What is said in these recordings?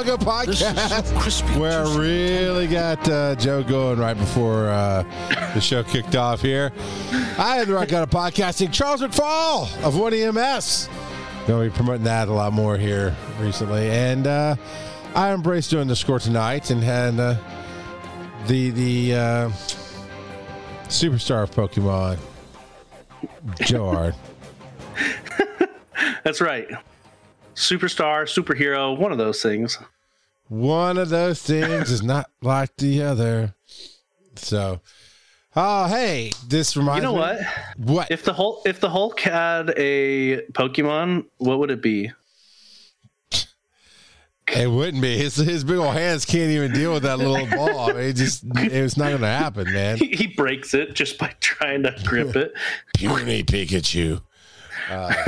Welcome to Pokemon Go podcast, where I really got uh, Joe going right before uh, the show kicked off here. I had the Rock Out of Podcasting, Charles McFall of 1EMS. Going to be promoting that a lot more here recently. And uh, I embraced doing the score tonight and had uh, the, the uh, superstar of Pokemon, Joe Ard. That's right. Superstar, superhero, one of those things. One of those things is not like the other. So, oh hey, this reminds me. You know me. what? What? If the Hulk if the Hulk had a Pokemon, what would it be? It wouldn't be. His his big old hands can't even deal with that little ball. It just it's not going to happen, man. He, he breaks it just by trying to grip it. Puny Pikachu. Uh,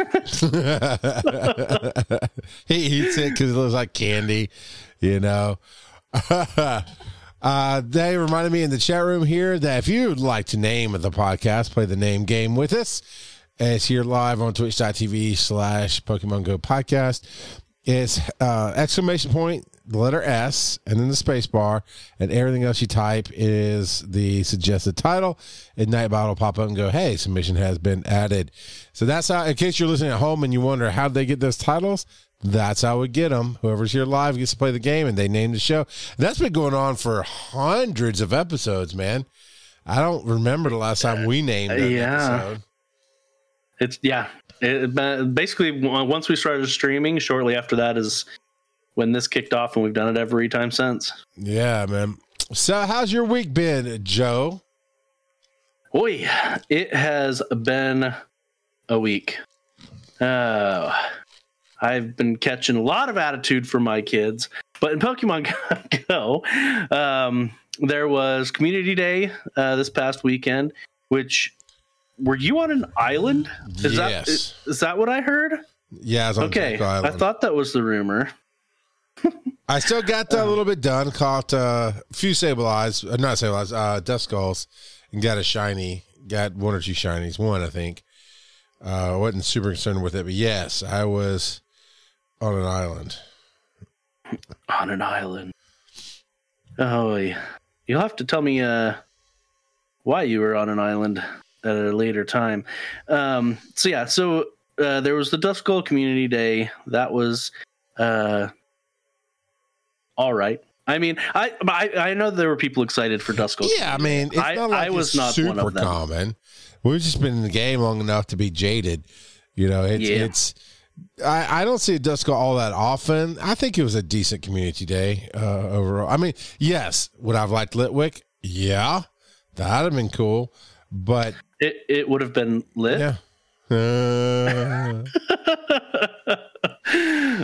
he eats it because it looks like candy, you know. uh, they reminded me in the chat room here that if you'd like to name the podcast, play the name game with us. And it's here live on twitch.tv slash Pokemon Go podcast. It's uh, exclamation point, the letter S, and then the space bar, and everything else you type is the suggested title. And Nightbot will pop up and go, hey, submission has been added. So that's how, in case you're listening at home and you wonder how they get those titles, that's how we get them. Whoever's here live gets to play the game and they name the show. That's been going on for hundreds of episodes, man. I don't remember the last time we named an Yeah. episode. It's yeah. It- basically, once we started streaming, shortly after that is when this kicked off, and we've done it every time since. Yeah, man. So, how's your week been, Joe? Boy, it has been a week. Uh, I've been catching a lot of attitude from my kids, but in Pokemon Go, um, there was Community Day uh, this past weekend. Which were you on an island? Is that Yes. is, is that what I heard? Yeah, I was on Okay, I thought that was the rumor. I still got that a little bit done. Caught uh, a few eyes, uh, not eyes, uh, duskulls, and got a shiny. Got one or two shinies. One, I think. Uh, wasn't super concerned with it, but yes, I was on an island. on an island. Oh, you'll have to tell me uh, why you were on an island at a later time. Um, so yeah, so uh, there was the Duskull Community Day. That was uh, all right. I mean, I, I I know there were people excited for Skull. Yeah, I mean, it's I- not like I was not super one of them. common. We've just been in the game long enough to be jaded. You know, it's Yeah. it's. I, I don't see a dust all that often. I think it was a decent community day uh, overall. I mean, yes, would I've liked Litwick? Yeah, that'd have been cool. But It it would have been lit. yeah, Uh,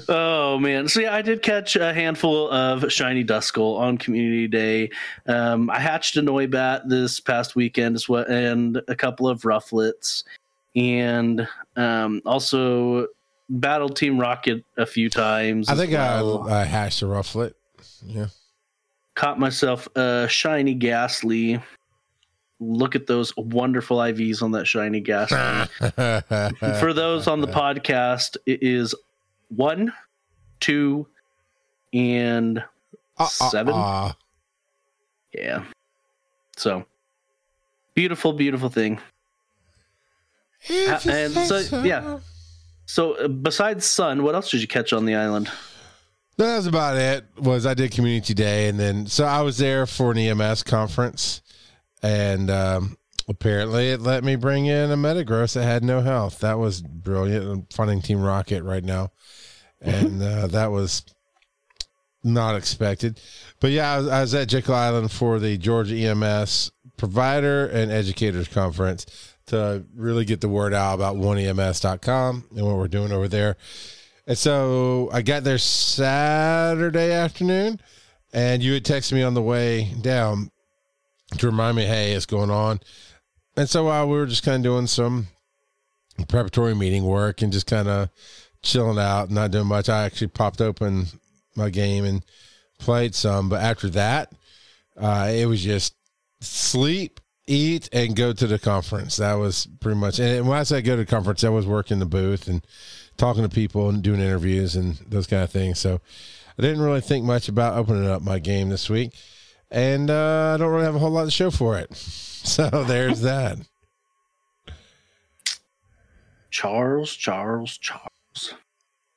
oh man so yeah i did catch a handful of shiny duskull on community day um, i hatched a noibat this past weekend as well and a couple of rufflets and um, also battled team rocket a few times I think well. I, I hashed a rufflet. Yeah. caught myself a shiny gastly look at those wonderful ivs on that shiny gastly for those on the podcast, it is one, two, and Uh, seven. uh. yeah. So beautiful, beautiful thing. And say so, yeah. So uh, besides sun, what else did you catch on the island? That was about it. Was I did community day, and then so I was there for an EMS conference, and um, apparently it let me bring in a Metagross that had no health. That was brilliant. I'm funding Team Rocket right now, and uh, that was not expected. But yeah, I was, I was at Jekyll Island for the Georgia EMS Provider and Educators Conference to really get the word out about oneems.com and what we're doing over there. And so I got there Saturday afternoon, and you had texted me on the way down to remind me, hey, it's going on. And so while we were just kind of doing some preparatory meeting work and just kind of chilling out, not doing much, I actually popped open my game and played some. But after that, uh, it was just sleep, eat, and go to the conference. That was pretty much. And when I say go to the conference, I was working the booth and talking to people and doing interviews and those kind of things. So I didn't really think much about opening up my game this week, and uh, I don't really have a whole lot to show for it. So there's that. Charles, Charles, Charles.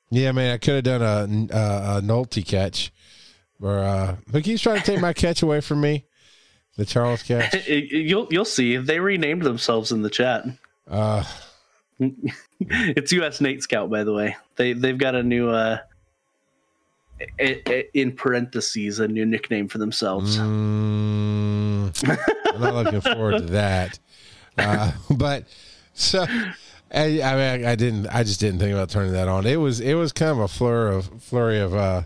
Yeah, man, I could have done a, a, a Nolte catch, or uh, keeps trying to take my catch away from me. The Charles catch. you'll you'll see. They renamed themselves in the chat. Uh, it's US Nate Scout, by the way. They they've got a new uh, in parentheses a new nickname for themselves. Mm, I'm not looking forward to that. Uh, but so I, I mean, I, I, didn't. I just didn't think about turning that on. It was. It was kind of a flurry of flurry of. uh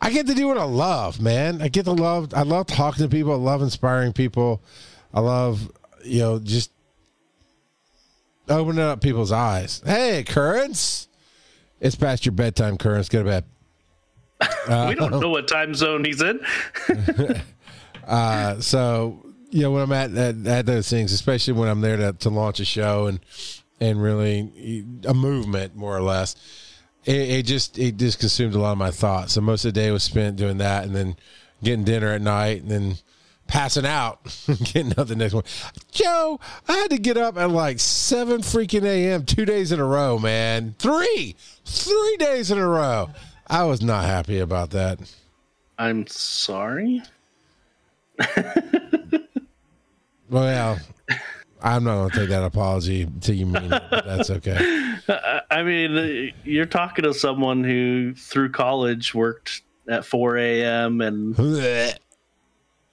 I get to do what I love, man. I get to love. I love talking to people. I love inspiring people. I love, you know, just opening up people's eyes. Hey, Currents, it's past your bedtime. Currents, go to bed. Uh, we don't know what time zone he's in. uh, so you know when I'm at, at, at those things, especially when I'm there to, to launch a show and and really a movement more or less. It, it, just it just consumed a lot of my thoughts. So most of the day was spent doing that, and then getting dinner at night, and then passing out, getting up the next one. Joe, I had to get up at like seven freaking a.m. two days in a row, man. Three, three days in a row. I was not happy about that. I'm sorry. well, I'm not going to take that apology to you mean it. that's okay. I mean, you're talking to someone who through college worked at 4 a.m. and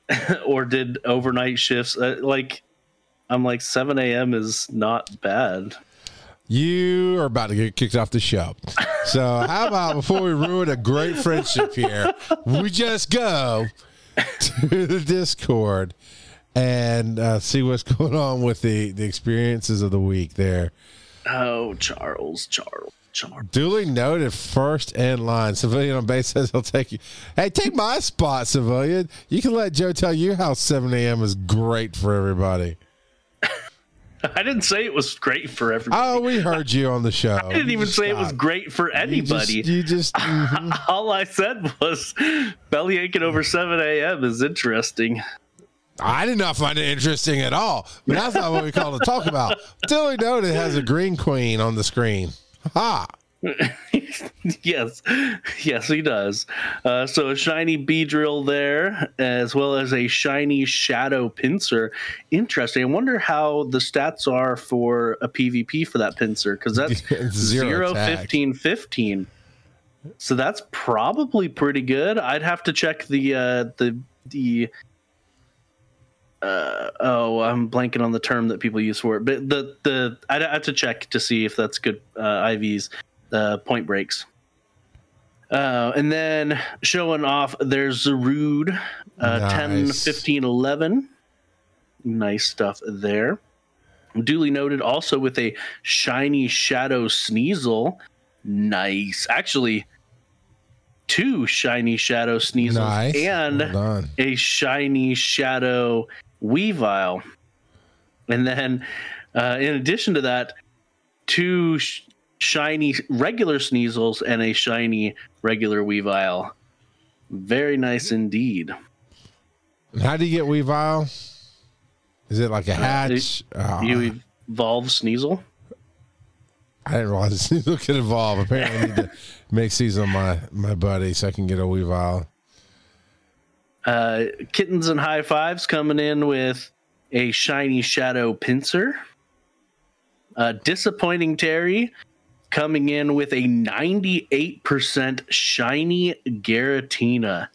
or did overnight shifts. Uh, like, I'm like 7 a.m. is not bad. You are about to get kicked off the show. So, how about before we ruin a great friendship here, we just go to the Discord and uh, see what's going on with the, the experiences of the week there. Oh, Charles, Charles. Charles. Duly noted, first in line. Civilian on base says he'll take you. Hey, take my spot, civilian. You can let Joe tell you how 7 a.m. is great for everybody. I didn't say it was great for everybody. Oh, we heard you on the show. I didn't even say it was great for anybody. You just, you just mm-hmm. all I said was belly aching over 7 a.m. is interesting. I did not find it interesting at all. But that's not what we call to talk about. Duly noted has a green queen on the screen. Ha! yes, yes, he does. Uh, so a shiny B Beedrill there, as well as a shiny Shadow pinsir. Interesting. I wonder how the stats are for a PvP for that pinsir because that's zero, 15 15. So that's probably pretty good. I'd have to check the uh, the the uh, oh, I'm blanking on the term that people use for it, but the the I'd have to check to see if that's good uh, IVs, uh, point breaks. Uh, and then showing off, there's Zarude, uh, nice. 10, 15, 11. Nice stuff there. Duly noted also with a shiny Shadow Sneasel. Nice. Actually, two shiny Shadow Sneasels nice. and well a shiny Shadow Weavile. And then, uh, in addition to that, two sh- shiny regular Sneasels and a shiny regular Weavile. Very nice indeed. How do you get Weavile? Is it like a uh, hatch? Uh, you evolve Sneasel? I didn't realize Sneasel could evolve. Apparently, I need to make Sneasel my, my buddy so I can get a Weavile. Uh, Kittens and High Fives coming in with a shiny Shadow pinsir. Uh, disappointing Terry coming in with a 98% shiny Giratina.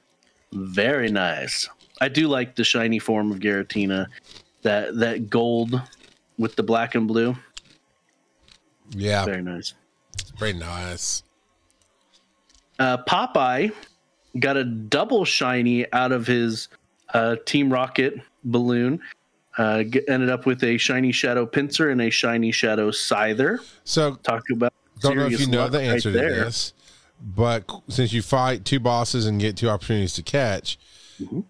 Very nice. I do like the shiny form of Giratina. That that gold with the black and blue. Yeah. Very nice. Very nice. Uh, Popeye got a double shiny out of his uh, Team Rocket balloon. Uh, ended up with a shiny Shadow pinsir and a shiny Shadow Scyther. So talk about. Don't know if you know the answer right to there. this, but since you fight two bosses and get two opportunities to catch, mm-hmm.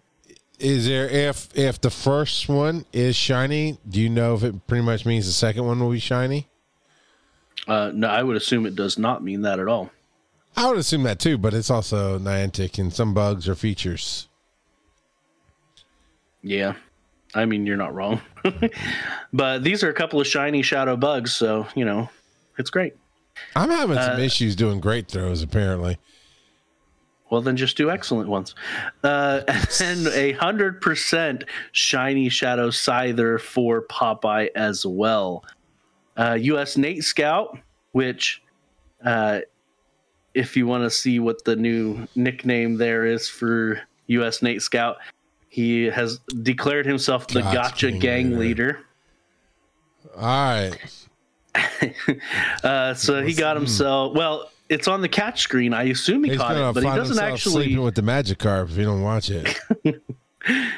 is there if if the first one is shiny? Do you know if it pretty much means the second one will be shiny? Uh, no, I would assume it does not mean that at all. I would assume that too, but it's also Niantic and some bugs or features. Yeah. I mean, you're not wrong. but these are a couple of shiny shadow bugs, so, you know, it's great. I'm having some Uh, issues doing great throws, apparently. Well, then just do excellent ones. Uh, and a 100% shiny shadow scyther for Popeye as well. Uh, US Nate Scout, which, uh, if you want to see what the new nickname there is for US Nate Scout, he has declared himself the Gotcha Gotcha gang leader. leader. All right. Uh, so he got himself, well, it's on the catch screen. I assume he He's caught it, but he doesn't actually. sleeping with the Magikarp if you don't watch it.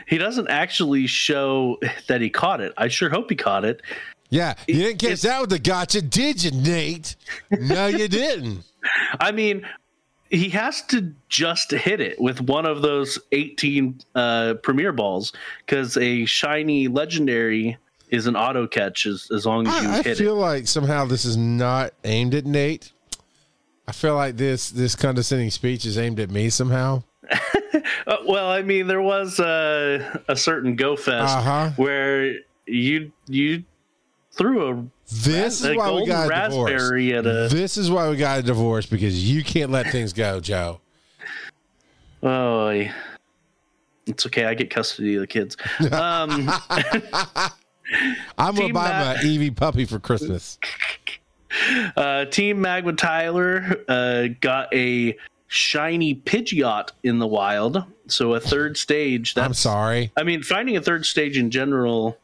he doesn't actually show that he caught it. I sure hope he caught it. Yeah, you didn't catch that with the gotcha, did you, Nate? No, you didn't. I mean, he has to just hit it with one of those 18 uh, premier balls because a shiny legendary is an auto catch as, as long as you I, I feel it. like somehow this is not aimed at Nate. I feel like this this condescending speech is aimed at me somehow. Uh, well, I mean, there was uh, a certain Go Fest Uh-huh. where you you threw a This a is why we got a divorce. raspberry at a This is why we got a divorce because you can't let things go, Joe. oh it's okay i get custody of the kids um I'm gonna buy Ma- my Eevee puppy for Christmas. uh team magma tyler uh got a shiny pidgeot in the wild so a third stage that's I'm sorry. i mean finding a third stage in general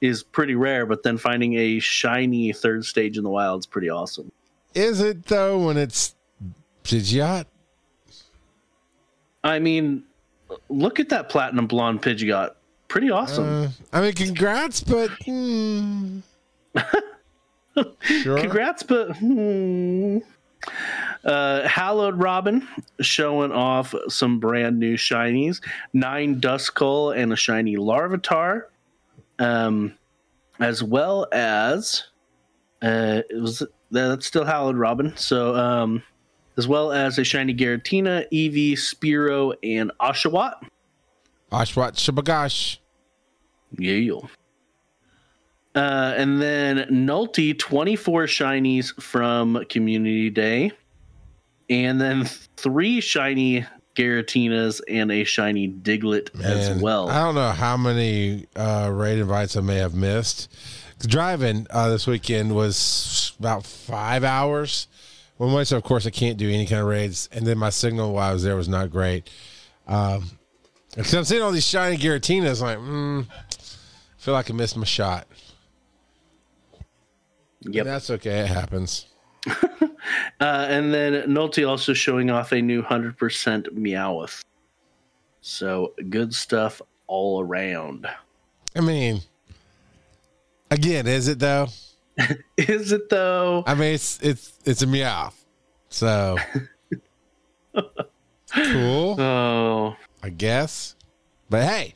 is pretty rare but then finding a shiny third stage in the wild is pretty awesome Is it though when it's Pidgeot? i mean look at that platinum blonde pidgeot pretty awesome Uh, I mean, congrats, but hmm. sure. Congrats, but hmm. uh, Hallowed Robin showing off some brand new shinies. Nine Duskull and a shiny Larvitar, um, as well as uh, it was that's still Hallowed Robin. So um, as well as a shiny Giratina, Eevee, Spearow, and Oshawott. Oshwat Shabagash. Yeah. Uh, and then Nulty, 24 shinies from Community Day. And then three shiny Giratinas and a shiny Diglett as well. I don't know how many uh, raid invites I may have missed. Driving uh, this weekend was about five hours. Well, most of course I can't do any kind of raids, and then my signal while I was there was not great. Um, because I'm seeing all these shiny Giratinas, like, mm, feel like I missed my shot. Yep. That's okay. It happens. Uh, and then Nulty also showing off a new 100% Meowth. So good stuff all around. I mean, again, is it though? Is it though? I mean, it's it's it's a meow. So cool, Oh, I guess. But hey,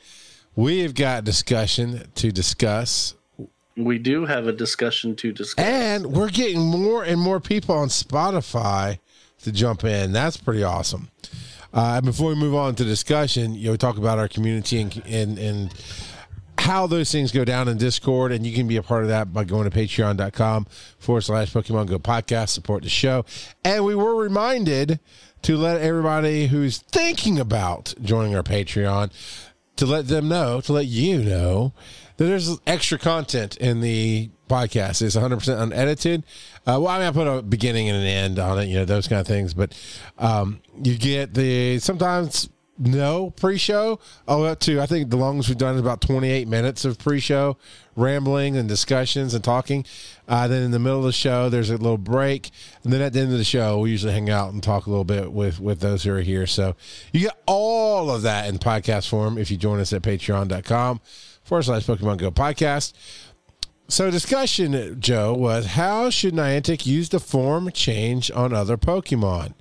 we've got discussion to discuss, we do have a discussion to discuss. and we're getting more and more people on Spotify to jump in. That's pretty awesome. Uh, before we move on to discussion, you know, we talk about our community and and and how those things go down in Discord, and you can be a part of that by going to patreon.com forward slash Pokemon Go podcast, support the show. And we were reminded to let everybody who's thinking about joining our Patreon to let them know, to let you know that there's extra content in the podcast. It's 100% unedited. Uh, well, I mean, I put a beginning and an end on it, you know, those kind of things. But um, you get the sometimes no pre-show? Oh up to i think the longest we've done is about 28 minutes of pre-show rambling and discussions and talking. Uh, then in the middle of the show there's a little break. And then at the end of the show we usually hang out and talk a little bit with with those who are here. So you get all of that in podcast form if you join us at patreon.com forward slash pokemon go podcast. So discussion joe was how should niantic use the form change on other pokemon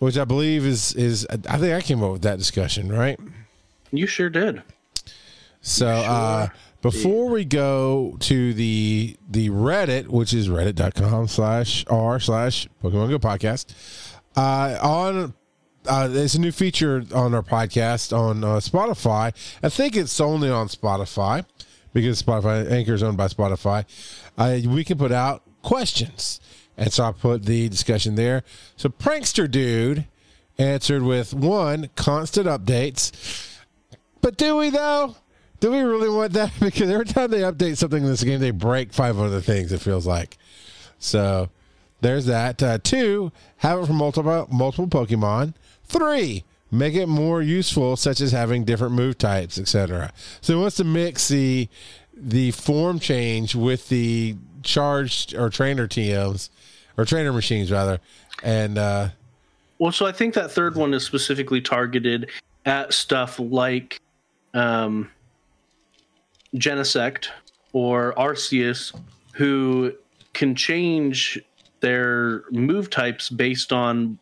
which I believe is is I think I came up with that discussion, right? You sure did. So uh, Before we go to the the Reddit, which is reddit.com slash r slash Pokemon Go podcast, uh, on uh, there's a new feature on our podcast on uh, Spotify. I think it's only on Spotify because Spotify Anchor is owned by Spotify. Uh, we can put out questions, and so I put the discussion there. So prankster dude answered with one constant updates, but do we though? Do we really want that? Because every time they update something in this game, they break five other things. It feels like. So there's that. Uh, two, have it for multiple multiple Pokemon. Three, make it more useful, such as having different move types, etc. So he wants to mix the the form change with the charged or trainer TMs or trainer machines rather, and uh, Well, so I think that third one is specifically targeted at stuff like um, Genesect or Arceus, who can change their move types based on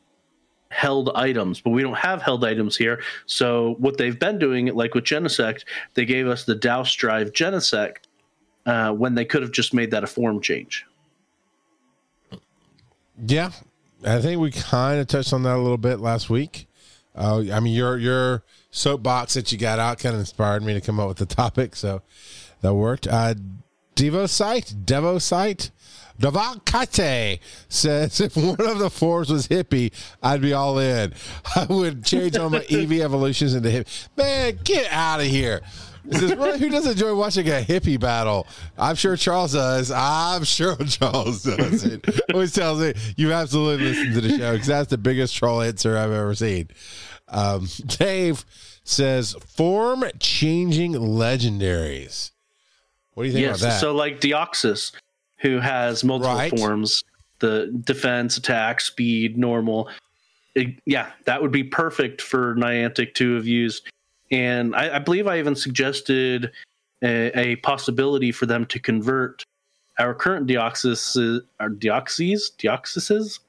held items, but we don't have held items here. So what they've been doing, like with Genesect, they gave us the Douse Drive Genesect uh, when they could have just made that a form change. Yeah, I think we kind of touched on that a little bit last week. Uh, I mean, your your soapbox that you got out kind of inspired me to come up with the topic, so that worked. Uh, Devo site, Devo site, Davakate says if one of the fours was hippie, I'd be all in. I would change all my EV evolutions into hippie. Man, get out of here. Says, who doesn't enjoy watching a hippie battle? I'm sure Charles does. I'm sure Charles does. It always tells me you absolutely listen to the show because that's the biggest troll answer I've ever seen. Um, Dave says form changing legendaries. What do you think yes, about that? so like Deoxys, who has multiple Right. forms, the defense, attack, speed, normal. It- yeah, that would be perfect for Niantic to have used. And I, I believe I even suggested a, a possibility for them to convert our current Deoxys, our Deoxys, Deoxyses,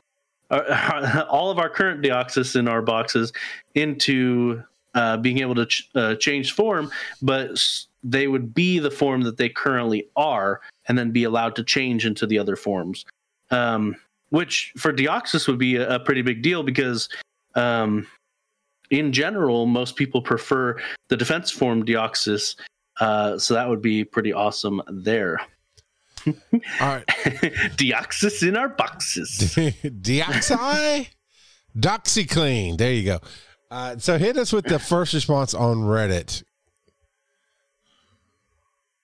uh, all of our current Deoxys in our boxes into uh, being able to ch- uh, change form, but they would be the form that they currently are, and then be allowed to change into the other forms. Um, which for Deoxys would be a, a pretty big deal because, um, in general, most people prefer the defense form Deoxys. Uh, so that would be pretty awesome there. all right. Deoxys in our boxes. Deoxy? Doxyclean. There you go. Uh, so hit us with the first response on Reddit.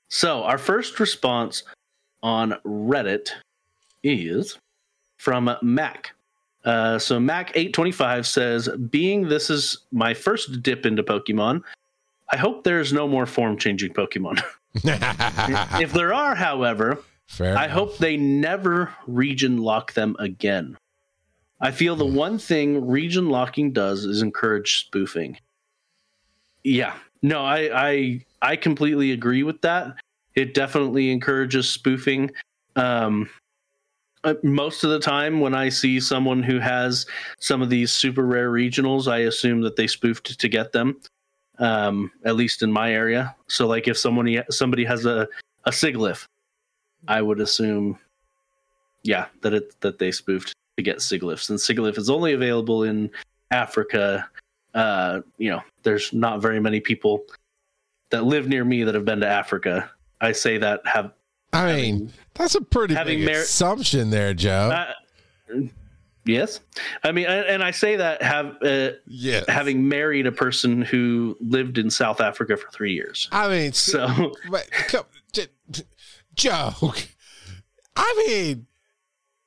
So our first response on Reddit is from Mac. Uh, so Mac eight twenty five says, "Being this is my first dip into Pokemon, I hope there's no more form changing Pokemon. if there are, however, Fair. I enough. hope they never region lock them again. I feel the one thing region locking does is encourage spoofing. Yeah. No, I I I completely agree with that. It definitely encourages spoofing. Um most of the time when I see someone who has some of these super rare regionals, I assume that they spoofed to get them. Um, at least in my area. So like if someone somebody has a a Sigilyph, I would assume, yeah, that it that they spoofed to get Sigilyphs, and Sigilyph is only available in Africa. Uh, you know, there's not very many people that live near me that have been to Africa. I say that have I mean, that's a pretty big mer- assumption there, Joe. uh, yes, I mean, and I say that have uh, yeah. having married a person who lived in South Africa for three years. I mean, So but, come, joke. I mean,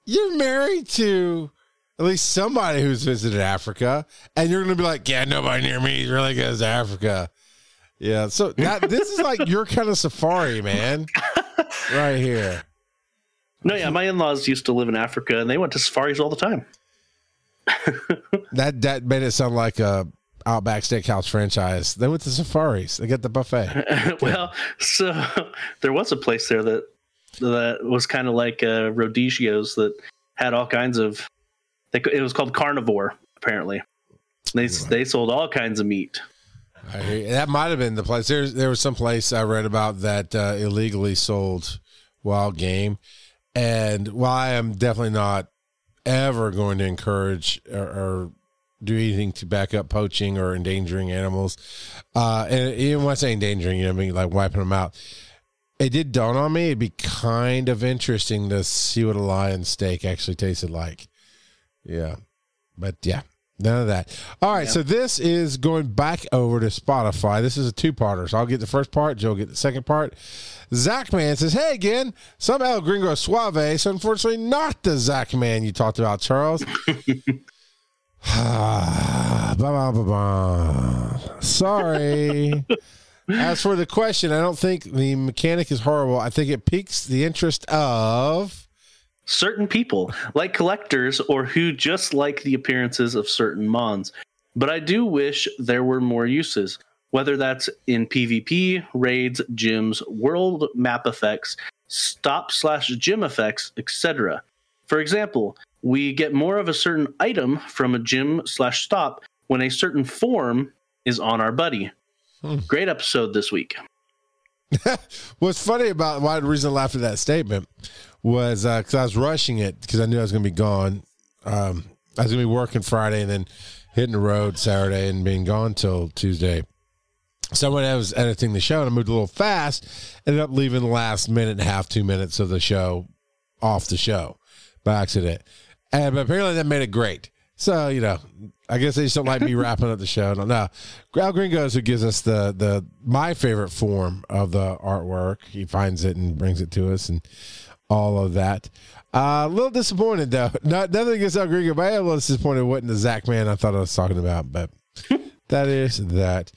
you're married to at least somebody who's visited Africa, and you're going to be like, yeah, nobody near me really goes to Africa. Yeah, so that this is like your kind of safari, man, right here. no, yeah, my in-laws used to live in Africa, and they went to safaris all the time. That that made it sound like a Outback Steakhouse franchise. They went to safaris. They get the buffet. well, so there was a place there that that was kind of like uh, Rodizio's that had all kinds of. They, it was called Carnivore, apparently. They they sold all kinds of meat. That might have been the place. There, there was some place I read about that uh, illegally sold wild game, and while I am definitely not ever going to encourage or, or do anything to back up poaching or endangering animals, uh, and even when I say endangering, you know, I mean like wiping them out. It did dawn on me it'd be kind of interesting to see what a lion steak actually tasted like. Yeah, but yeah, None of that. All right, yeah. so this is going back over to Spotify. This is a two-parter. So I'll get the first part. Joe get the second part. Zach Man says, "Hey again, some El Gringo Suave. So unfortunately, not the Zach Man you talked about, Charles." Sorry. As for the question, I don't think the mechanic is horrible. I think it piques the interest of certain people, like collectors or who just like the appearances of certain mons. But I do wish there were more uses, whether that's in PvP, raids, gyms, world map effects, stop slash gym effects, etc. For example, we get more of a certain item from a gym slash stop when a certain form is on our buddy. Hmm. Great episode this week. What's funny about why the reason I laughed at that statement was because uh, I was rushing it because I knew I was going to be gone. Um, I was going to be working Friday and then hitting the road Saturday and being gone till Tuesday. So when I was editing the show and I moved a little fast, ended up leaving the last minute and a half, two minutes of the show off the show by accident. And but apparently that made it great. So, you know, I guess they just don't like me wrapping up the show. No, no. Al Gringos who gives us the the my favorite form of the artwork. He finds it and brings it to us and all of that. Uh, a little disappointed though. Not nothing against El Gringo, but I am a little disappointed. What in the Zach man I thought I was talking about, but that is that.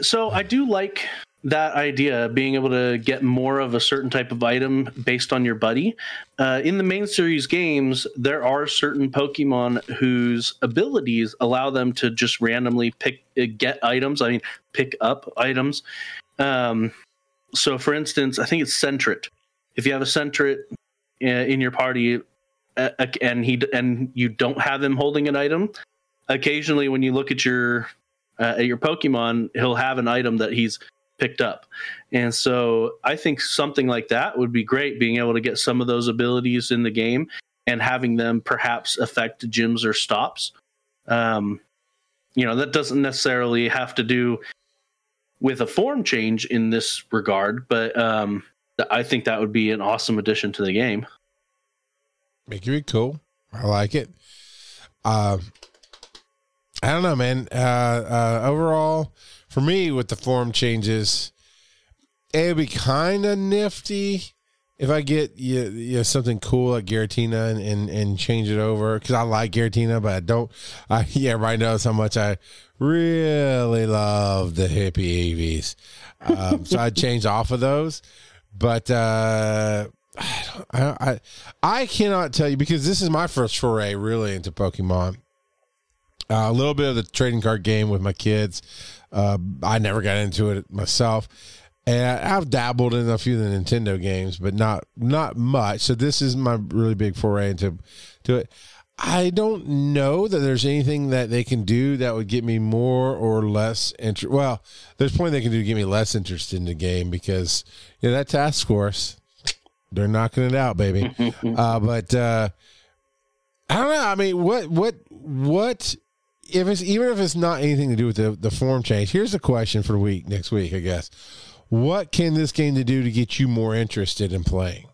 So I do like that idea being able to get more of a certain type of item based on your buddy uh, in the main series games there are certain pokemon whose abilities allow them to just randomly pick uh, get items i mean pick up items um, so for instance i think it's Sentret if you have a Sentret uh, in your party and he and you don't have him holding an item occasionally when you look at your uh, at your pokemon he'll have an item that he's picked up. And so I think something like that would be great, being able to get some of those abilities in the game and having them perhaps affect gyms or stops. Um, you know, that doesn't necessarily have to do with a form change in this regard, but um, I think that would be an awesome addition to the game. Make it be cool. I like it. Uh, I don't know, man. Uh, uh, overall, for me with the form changes, it would be kind of nifty if I get you, you know, something cool like Giratina and, and, and change it over because I like Giratina, but I don't. I yeah, right knows how much I really love the hippie Eevees. Um, so I changed off of those, but uh, I, I I cannot tell you because this is my first foray really into Pokemon. Uh, a little bit of the trading card game with my kids. Uh, I never got into it myself, and I've dabbled in a few of the Nintendo games, but not not much. So this is my really big foray into to it. I don't know that there's anything that they can do that would get me more or less interest. Well, there's plenty they can do to get me less interested in the game because you know that task force, they're knocking it out, baby. uh, but uh, I don't know. I mean, what what what if it's even if it's not anything to do with the, the form change, here's the question for the week next week, I guess. What can this game to do to get you more interested in playing?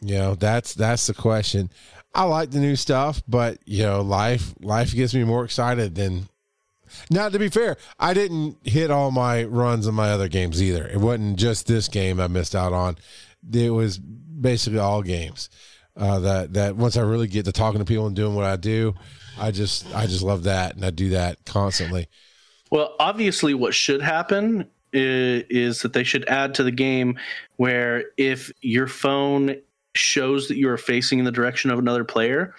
You know, that's that's the question. I like the new stuff, but you know, life life gets me more excited than now to be fair, I didn't hit all my runs in my other games either. It wasn't just this game I missed out on. It was basically all games. Uh, that that once I really get to talking to people and doing what I do, I just I just love that, and I do that constantly. Well, obviously, what should happen is, is that they should add to the game where if your phone shows that you are facing in the direction of another player,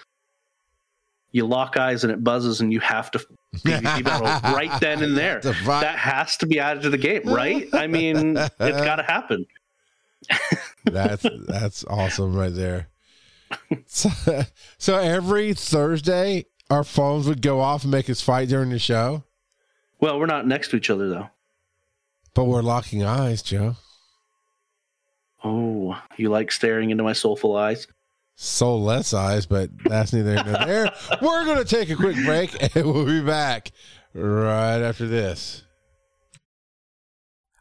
you lock eyes and it buzzes, and you have to PvP battle right then and there. That has to be added to the game, right? I mean, it's got to happen. that's that's awesome right there. So, so every Thursday our phones would go off and make us fight during the show? Well, we're not next to each other though. But we're locking eyes, Joe. Oh, you like staring into my soulful eyes? Soulless eyes, but that's neither here nor there. We're going to take a quick break and we'll be back right after this.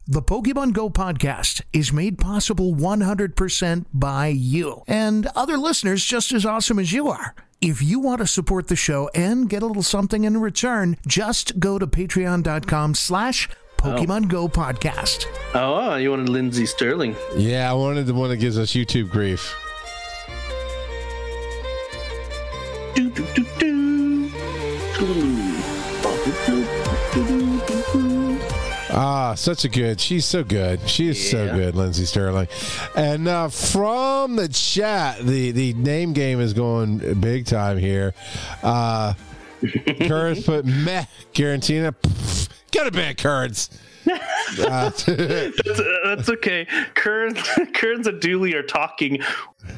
The Pokemon Go podcast is made possible 100% by you and other listeners just as awesome as you are. If you want to support the show and get a little something in return, just go to patreon.com slash Pokemon Go podcast. Oh, you wanted Lindsey Stirling. Yeah, I wanted the one that gives us YouTube grief. Do, do, do, do. Ah, such a good. She's so good. She is so good, Lindsey Stirling. And uh, from the chat, the the name game is going big time here. Uh, Currents put meh. Garantina, pff, go to bed, Currents. Uh, That's, that's okay. Kearns, Kearns and Dooley are talking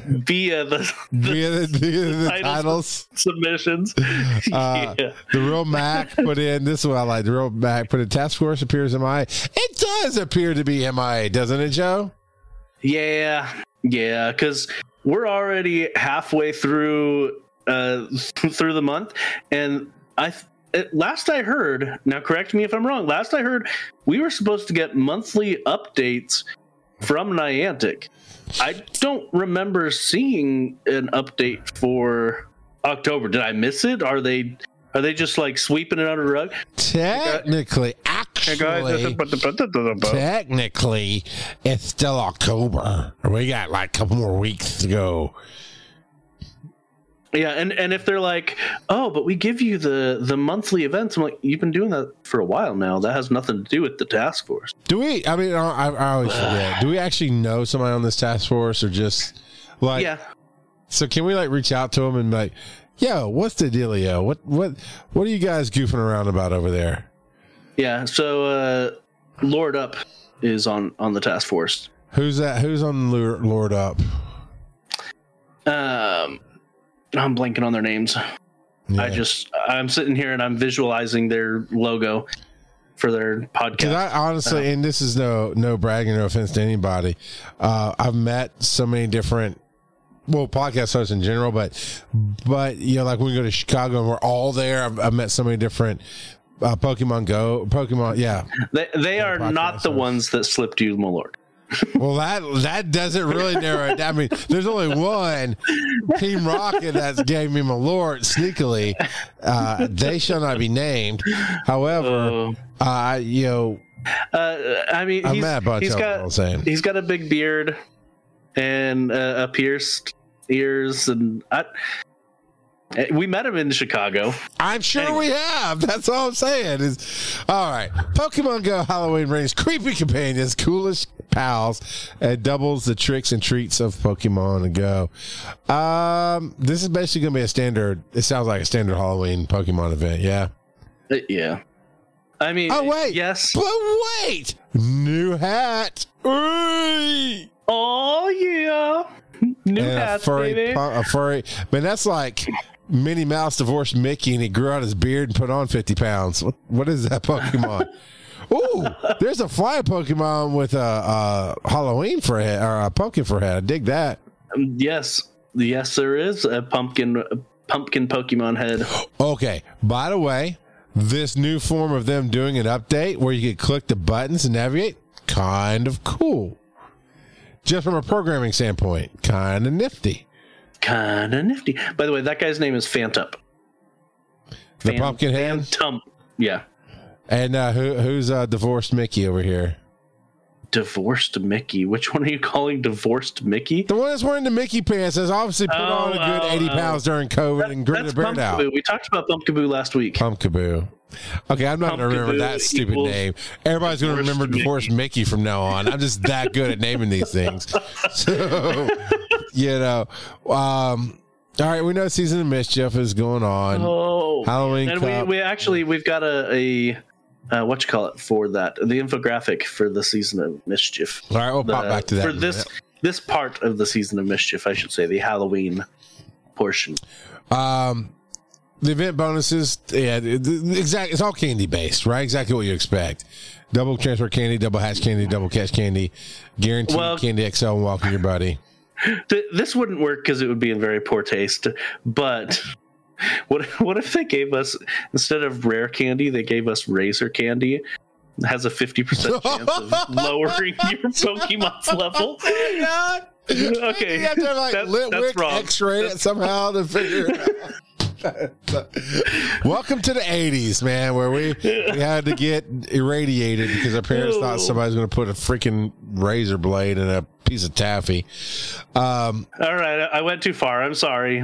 via the, the via the, via the Titles. titles. submissions. Uh, yeah. The real Mac put in this is what I like. The real Mac put in task force appears MIA. It does appear to be MIA, doesn't it, Joe? Yeah, yeah, because we're already halfway through uh through the month, and I Uh, last I heard. Now, correct me if I'm wrong. Last I heard, we were supposed to get monthly updates from Niantic. I don't remember seeing an update for October. Did I miss it? Are they are they just like sweeping it under the rug? Technically, actually, technically, it's still October. We got like a couple more weeks to go. Yeah, and and if they're like, oh, but we give you the the monthly events, I'm like, you've been doing that for a while now. That has nothing to do with the task force. Do we? I mean, I, I always forget. Do we actually know somebody on this task force, or just like? yeah, So can we like reach out to them and like, yo, what's the dealio? What what what are you guys goofing around about over there? yeah. So uh, Lord Up is on on the task force. Who's that? Who's on Lord, Lord Up? Um, I'm blanking on their names. I just I'm sitting here and I'm visualizing their logo for their podcast. I honestly, and this is no no bragging, no offense to anybody. Uh, I've met so many different, well, podcast hosts in general, but but you know, like when we go to Chicago and we're all there, I've, I've met so many different uh, Pokemon Go, Pokemon, yeah. they they are not the hosts. ones that slipped you, my lord. Well, that that doesn't really narrow it down. I mean, there's only one Team Rocket that's gave me my lord sneakily. Uh, they shall not be named. However, Oh. uh, you know, Uh, I mean, I'm he's, mad about he's got he's got a big beard and uh, a pierced ears, and I, we met him in Chicago. I'm sure Anyway. we have. That's all I'm saying. Is all right. Pokemon Go Halloween brings creepy companions, coolest pals, and doubles the tricks and treats of Pokemon Go. Um, this is basically gonna be a standard. It sounds like a standard Halloween Pokemon event. Yeah. Uh, yeah, I mean, Oh wait. yes. But wait. New hat. Ooh. Oh yeah, new hats, furry, baby. a furry. Man, that's like Minnie Mouse divorced Mickey, and he grew out his beard and put on fifty pounds. What, what is that Pokemon? Ooh, there's a flying Pokemon with a, a Halloween for a head or a pumpkin for a head. I dig that. Um, yes, yes, there is a pumpkin, a pumpkin Pokemon head. Okay. By the way, this new form of them doing an update where you could click the buttons and navigate, kind of cool. Just from a programming standpoint, kind of nifty. Kind of nifty. By the way, that guy's name is Fantup. The Fan- pumpkin head. Fantump. Yeah, And uh, who, who's uh, divorced Mickey over here? Divorced Mickey. Which one are you calling divorced Mickey? The one that's wearing the Mickey pants has obviously put Oh, on a good oh, 80 oh. pounds during COVID and gritted beard out. We talked about Pumpkaboo last week. Pumpkaboo. Okay, I'm not going to remember that stupid name. Everybody's going to remember divorced Mickey. from now on. I'm just that good at naming these things. So, you know, um, all right, we know season of mischief is going on. Oh, Halloween and we, we actually we've got a, a uh, what you call it for that the infographic for the season of mischief. all right, we'll pop back to that. for this this part of the season of mischief, I should say, the Halloween portion. Um, the event bonuses, yeah, exactly. It's all candy based, right? Exactly what you expect. Double transfer candy, double hatch candy, double catch candy, guaranteed Well- candy XL and welcome your buddy. Th- this wouldn't work because it would be in very poor taste. But what what if they gave us instead of rare candy, they gave us razor candy? It has a fifty percent chance of lowering your Pokemon's level. Okay, You have to like that- that's wrong. X-ray it somehow to figure it out. Welcome to the '80s, man, where we, we had to get irradiated because our parents thought somebody's going to put a freaking razor blade in a piece of taffy. Um, All right, I went too far. I'm sorry.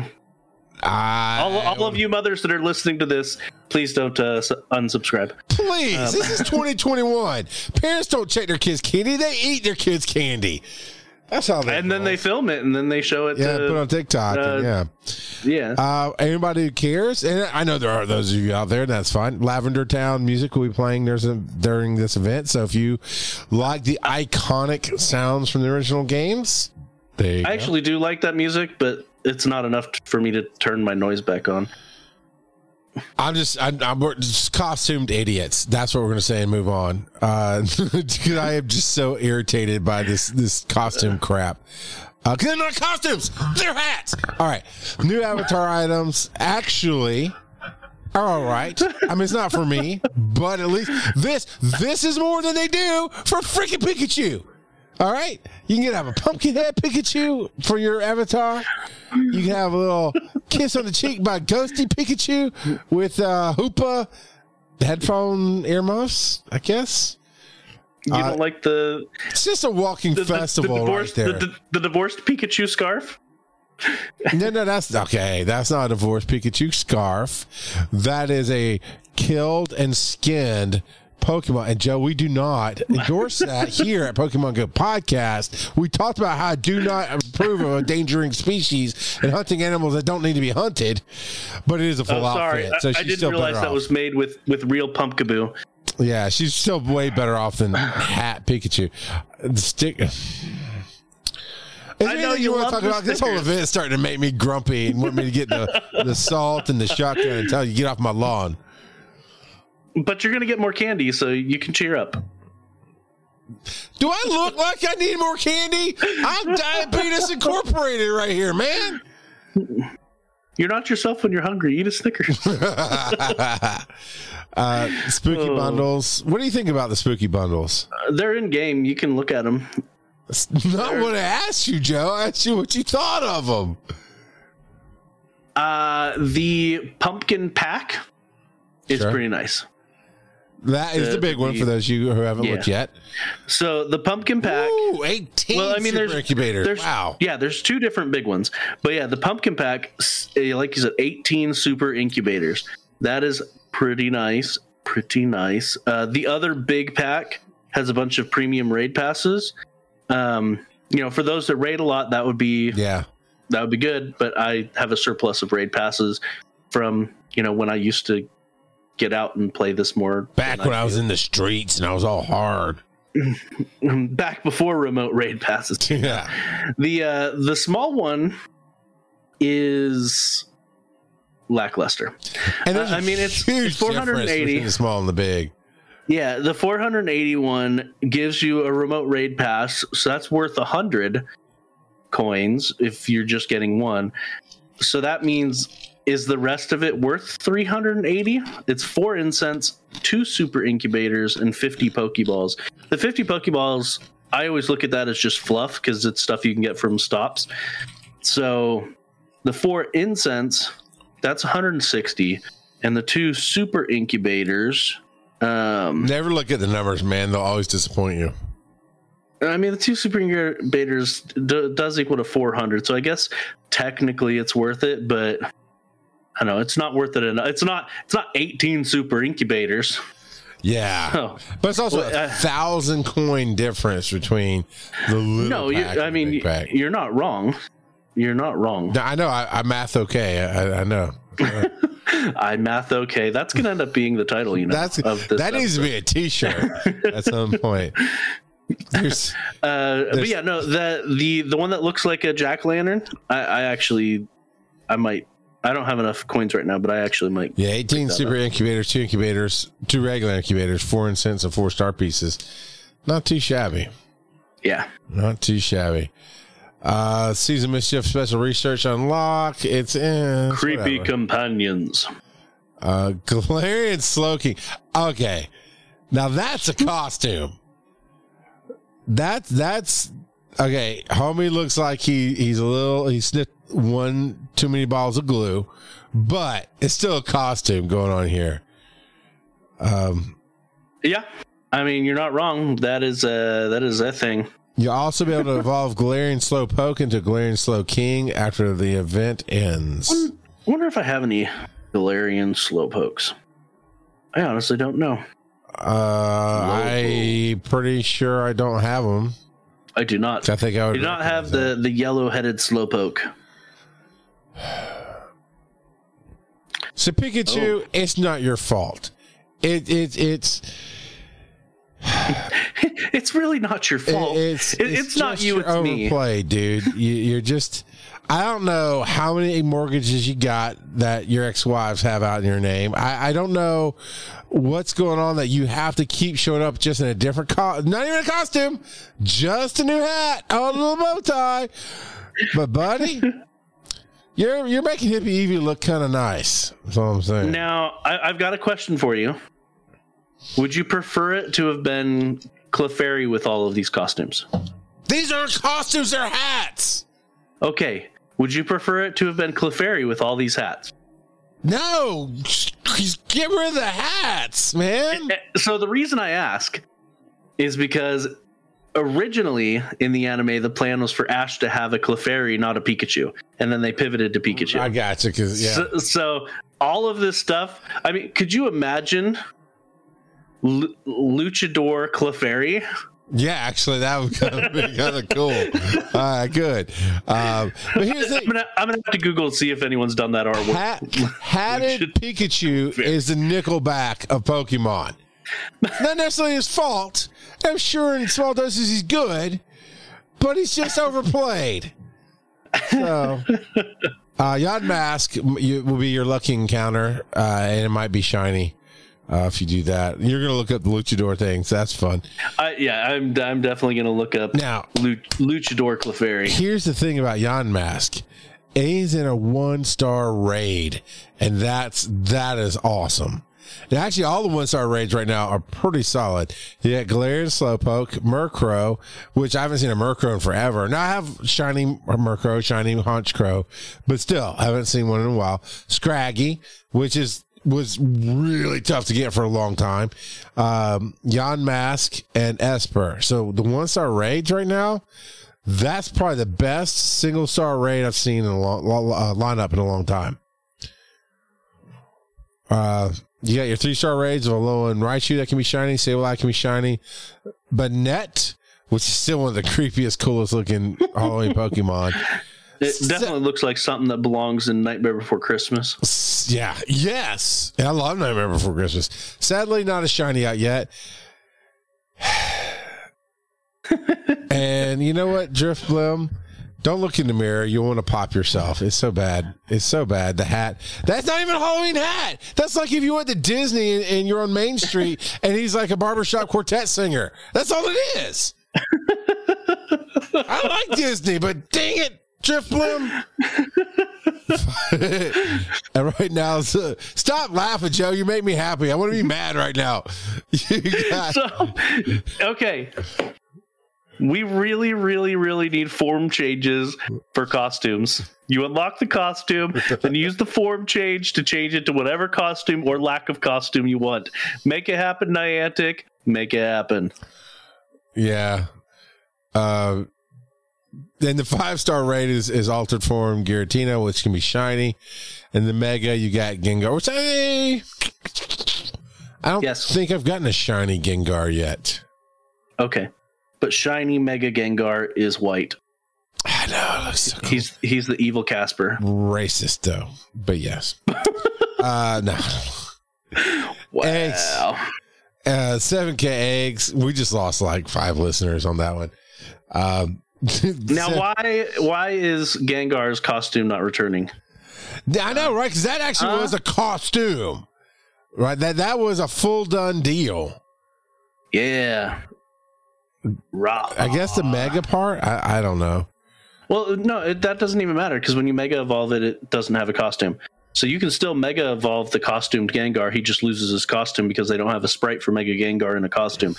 I, All, all of you mothers that are listening to this, please don't uh, unsubscribe. Please, Um, this is 2021. Parents don't check their kids' candy; they eat their kids' candy. That's how they. And then they film it, and then they show it. yeah to, put on TikTok. and uh, yeah. yeah. Uh, anybody who cares, and I know there are those of you out there, and that's fine. Lavender Town music will be playing there's a, during this event. So if you like the iconic sounds from the original games, there you I go. actually do like that music, but it's not enough for me to turn my noise back on. I'm just I'm, I'm just costumed idiots. That's what we're gonna say and move on. Uh, I am just so irritated by this this costume crap. Uh, cause they're not costumes, they're hats. All right, new avatar items actually are all right. I mean, it's not for me, but at least this this is more than they do for freaking Pikachu. All right, you can get have a pumpkin head Pikachu for your avatar. You can have a little kiss on the cheek by Ghosty Pikachu with uh, Hoopa headphone earmuffs. I guess You Uh, don't like the it's just a walking the, the, the festival divorced right the, there. the, the divorced Pikachu scarf? no, no, that's okay. That's not a divorced Pikachu scarf. That is a killed and skinned Pokemon. And Joe, we do not endorse that here at Pokemon Go Podcast. We talked about how I do not approve of endangering species and hunting animals that don't need to be hunted, but it is a full Oh, sorry, outfit. So I, I didn't still realize that off. was made with with real pumpkaboo. Yeah, she's still way better off than Hat Pikachu. The stick. Is there I know anything you want to talk about? This whole event is starting to make me grumpy and want me to get the, the salt and the shotgun and tell you get off my lawn. But you're gonna get more candy, so you can cheer up. Do I look like I need more candy? I'm Diabetes Incorporated right here, man. You're not yourself when you're hungry. Eat a Snickers. uh, spooky Oh. bundles. What do you think about the spooky bundles? They're in game. You can look at them. That's not what I asked you, Joe. I asked you what you thought of them. Uh, the pumpkin pack is Sure. pretty nice. That is The- the big one for those of you who haven't Yeah. looked yet. So the pumpkin pack. Ooh, 18 Well, I mean, super there's incubators. There's, wow. Yeah, there's two different big ones, but yeah, the pumpkin pack, eh, like you said, 18 super incubators. That is pretty nice. Pretty nice. Uh, the other big pack has a bunch of premium raid passes. Um, you know, for those that raid a lot, that would be Yeah. that would be good. But I have a surplus of raid passes from you know when I used to get out and play this more. Back when I was in the streets and I was all hard. back before remote raid passes. Yeah. The uh the small one is lackluster. And Uh, I mean, it's- huge it's 480. the small and the big. Yeah, the 481 gives you a remote raid pass, so that's worth a hundred coins if you're just getting one. So that means is the rest of it worth 380? It's four incense, two super incubators, and 50 Pokeballs. The 50 Pokeballs, I always look at that as just fluff because it's stuff you can get from stops. So the four incense, that's 160, and the two super incubators. Um, Never look at the numbers, man. They'll always disappoint you. I mean, the two super incubators d- does equal to 400, so I guess technically it's worth it, but I know it's not worth it enough. It's not. It's not 18 super incubators. Yeah. Oh, But it's also Well, a uh, thousand coin difference between the little no, you, I mean you're not wrong. You're not wrong. No, I know. I, I math okay. I, I know. I math okay. That's gonna end up being the title. You know, That's of this that needs to be a T-shirt at some point. There's Uh, but yeah, no, the the the one that looks like a jack lantern, I, I actually, I might, I don't have enough coins right now, but I actually might. Yeah, 18 super incubators, two incubators, two regular incubators, four incense, and four star pieces. Not too shabby. Yeah. Not too shabby. Uh, season mischief special research unlock. It's in creepy companions. Uh, Galarian Slowking. Okay, now that's a costume. That's that's okay. Homie looks like he he's a little he sniffed one too many balls of glue, but it's still a costume going on here. Um, yeah, I mean you're not wrong. That is uh that is a thing. You'll also be able to evolve Galarian Slowpoke into Galarian Slowking after the event ends. I wonder if I have any Galarian Slowpokes. I honestly don't know. Uh, I'm pretty sure I don't have them. I do not. I think I would do not have the, the yellow headed Slowpoke. So Pikachu, oh. it's not your fault. It it it's it's really not your fault. It, it's, it, it's, it's not you. It's overplay, me, dude. You, you're just. I don't know how many mortgages you got that your ex-wives have out in your name. I, I don't know what's going on that you have to keep showing up just in a different co- not even a costume, just a new hat, a little bow tie. But buddy, you're you're making Hippie Eevee look kind of nice. That's all I'm saying. Now I, I've got a question for you. Would you prefer it to have been Clefairy with all of these costumes? These aren't costumes; they're hats. Okay. Would you prefer it to have been Clefairy with all these hats? No, get rid of the hats, man. Eh, eh, so the reason I ask is because originally in the anime, the plan was for Ash to have a Clefairy, not a Pikachu, and then they pivoted to Pikachu. I gotcha. because yeah. So, so, all of this stuff. I mean, could you imagine L- Luchador Clefairy? Yeah, actually, that would kind of be kind of cool. All right, good. Um, but here's the I'm gonna, I'm gonna have to Google and see if anyone's done that artwork. Hat, hatted Pikachu is the Nickelback of Pokemon. Not necessarily his fault. I'm sure in small doses he's good, but he's just overplayed. So, uh, Yamask will be your lucky encounter, uh, and it might be shiny. Uh, if you do that, you're gonna look up the luchador things. That's fun. Uh, yeah, I'm. I'm definitely gonna look up now luchador Clefairy. Here's the thing about Yamask. A's in a one star raid, and that's that is awesome. And actually, all the one star raids right now are pretty solid. You got Galarian Slowpoke, Murkrow, which I haven't seen a Murkrow in forever. Now I have shiny Murkrow, shiny Honchkrow, but still I haven't seen one in a while. Scraggy, which is was really tough to get for a long time. Um, Jan Mask and Espurr. So the one star raids right now, that's probably the best single star raid I've seen in a long, uh, lineup in a long time. Uh, you got your three star raids of Alolan Raichu that can be shiny, Sableye can be shiny, Banette, which is still one of the creepiest, coolest looking Halloween Pokemon. It definitely looks like something that belongs in Nightmare Before Christmas. Yeah. Yes. I love Nightmare Before Christmas. Sadly, not a shiny out yet. and you know what, Drifblim? Don't look in the mirror. You'll want to pop yourself. It's so bad. It's so bad. The hat. That's not even a Halloween hat. That's like if you went to Disney and, and you're on Main Street and he's like a barbershop quartet singer. That's all it is. I like Disney, but dang it, Drifblim. and right now, so, stop laughing, Joe. You make me happy. I want to be mad right now. so, okay. We really, really, really need form changes for costumes. You unlock the costume, then use the form change to change it to whatever costume or lack of costume you want. Make it happen, Niantic. Make it happen. Yeah. Uh, then the five star rate is, is altered form Giratina, which can be shiny. And the mega, you got Gengar, which I, I don't yes. think I've gotten a shiny Gengar yet. Okay. But shiny Mega Gengar is white. I know. So cool. He's he's the evil Casper. Racist though, but yes. uh no. Wow. Eggs. Uh, 7K eggs. We just lost like five listeners on that one. Um, now, why why is Gengar's costume not returning? I know, right? Because that actually Uh, was a costume, right? That that was a full done deal. Yeah. Raw. I guess the mega part. I, I don't know. Well, no, it, that doesn't even matter because when you mega evolve it, it doesn't have a costume. So you can still mega evolve the costumed Gengar. He just loses his costume because they don't have a sprite for Mega Gengar in a costume.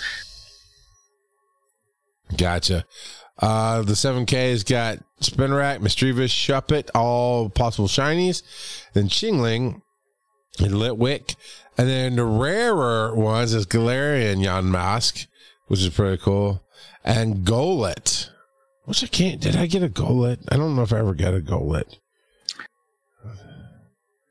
Gotcha. Uh, the 7K's got Spinarak, Misdreavus, Shuppet, all possible shinies. Then Chingling and Litwick. And then the rarer ones is Galarian Yon Mask, which is pretty cool. And Golett. Which I can't. Did I get a Golett? I don't know if I ever got a Golett.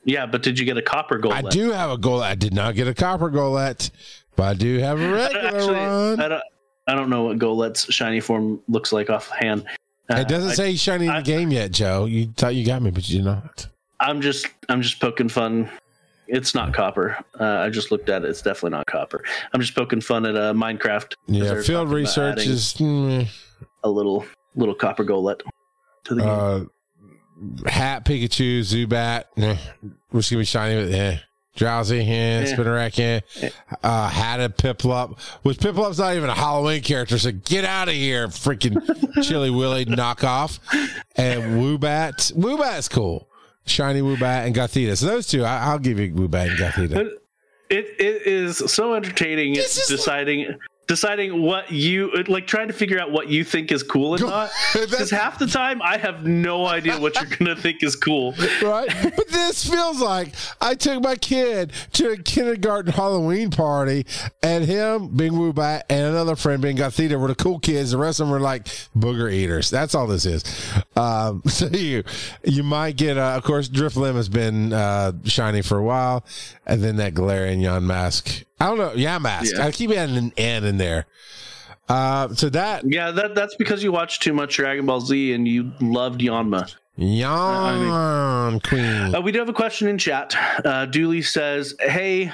Yeah, but did you get a copper gold? I do have a Golett. I did not get a Copper Golett, but I do have a regular Actually, one. I don't. Know what Golett's shiny form looks like offhand. Uh, it doesn't I- say he's shiny in the game yet, Joe. You thought you got me, but you did not. I'm just. I'm just poking fun. It's not copper. Uh, I just looked at it. It's definitely not copper. I'm just poking fun at uh, Minecraft. Yeah, field research is mm, a little little copper Golett to the game. uh, hat Pikachu, Zubat, eh, which gonna be shiny, but eh. Drowsy, yeah, Yeah. Spinarak, yeah. Uh, had a Piplup, which Piplup's not even a Halloween character, so get out of here, freaking Chilly Willy knockoff. And Woobat, Woobat's cool. Shiny Woobat and Gothita. So those two, I, I'll give you Woobat and Gothita. It it is so entertaining is deciding deciding what you like trying to figure out what you think is cool and not. Because half the time I have no idea what you're gonna think is cool. right? But this feels like I took my kid to a kindergarten Halloween party, and him being Woobat and another friend being Gothita were the cool kids. The rest of them were like booger eaters. That's all this is. Um, so you you might get, uh, of course, Drifblim has been uh, shiny for a while, and then that Galarian Yon Mask. I don't know, yeah, mask. Yeah. I keep adding an N in there. Uh, so that Yeah, that that's because you watched too much Dragon Ball Z and you loved Yanma. Yon Queen. Uh, we do have a question in chat. Uh, Dooley says, "Hey,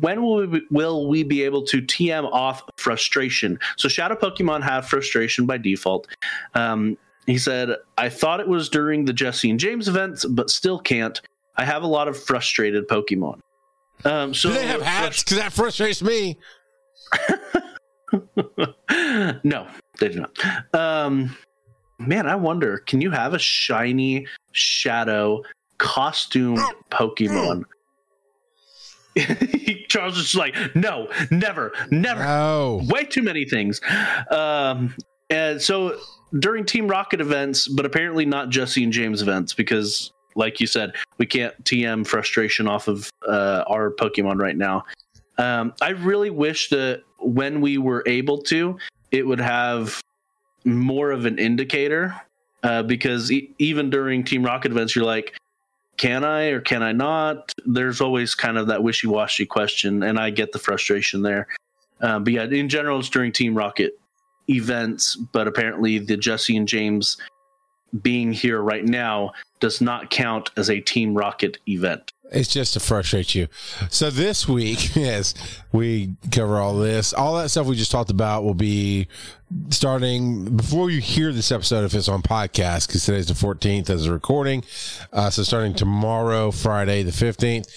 when will we be, will we be able to TM off frustration?" So Shadow Pokemon have frustration by default. Um, he said, "I thought it was during the Jesse and James events, but still can't. I have a lot of frustrated Pokemon." Um, so Do they have hats? Because that frustrates me. no, they do not. Um, man, I wonder, can you have a shiny shadow costume Pokemon? Charles is like, no, never, never. Oh. Way too many things. Um, and so during Team Rocket events, but apparently not Jesse and James events, because like you said, we can't TM frustration off of uh, our Pokemon right now. Um, I really wish that when we were able to, it would have more of an indicator. Uh, because e- even during Team Rocket events, you're like, can I or can I not? There's always kind of that wishy washy question, and I get the frustration there. Uh, but yeah, in general, it's during Team Rocket events, but apparently the Jesse and James being here right now does not count as a Team Rocket event. It's just to frustrate you. So this week, as we cover all this, all that stuff we just talked about will be starting before you hear this episode if it's on podcast because today's the 14th as a recording. Uh, so starting tomorrow, Friday the 15th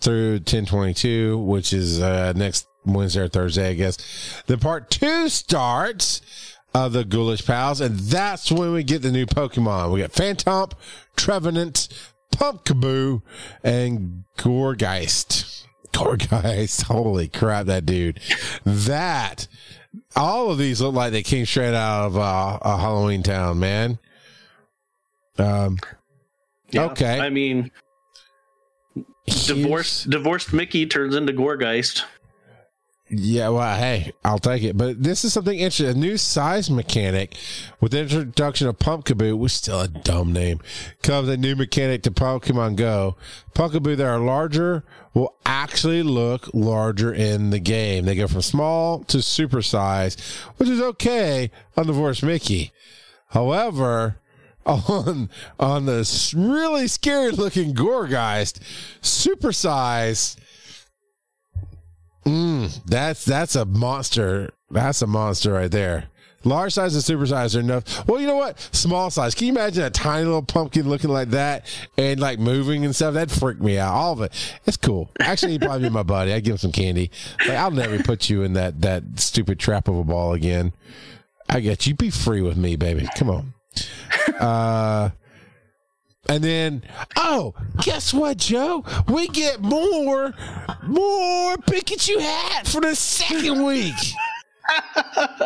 through 1022, which is uh, next Wednesday or Thursday, I guess. The part two starts of the Ghoulish Pals, and that's when we get the new Pokemon. We got Phantump, Trevenant, Pumpkaboo, and Gourgeist. Gourgeist. Holy crap, that dude. That, all of these look like they came straight out of uh, a Halloween town, man. Um, Yeah. Okay. I mean, divorced divorced Mickey turns into Gourgeist. Yeah, well, hey, I'll take it. But this is something interesting. A new size mechanic with the introduction of Pumpkaboo, is still a dumb name, comes a new mechanic to Pokemon Go. Pumpkaboo that are larger will actually look larger in the game. They go from small to super size, which is okay on the Divorce Mickey. However, on on the really scary looking Gourgeist, super size. Mm, that's that's a monster. That's a monster right there. Large size and super size are enough. Well, you know what? Small size. Can you imagine a tiny little pumpkin looking like that and like moving and stuff? That'd freak me out. All of it. It's cool. Actually, he'd probably be my buddy. I'd give him some candy. Like I'll never put you in that that stupid trap of a ball again. I get you. Be free with me, baby. Come on. Uh and then, oh, guess what, Joe? We get more, more Pikachu hat for the second week.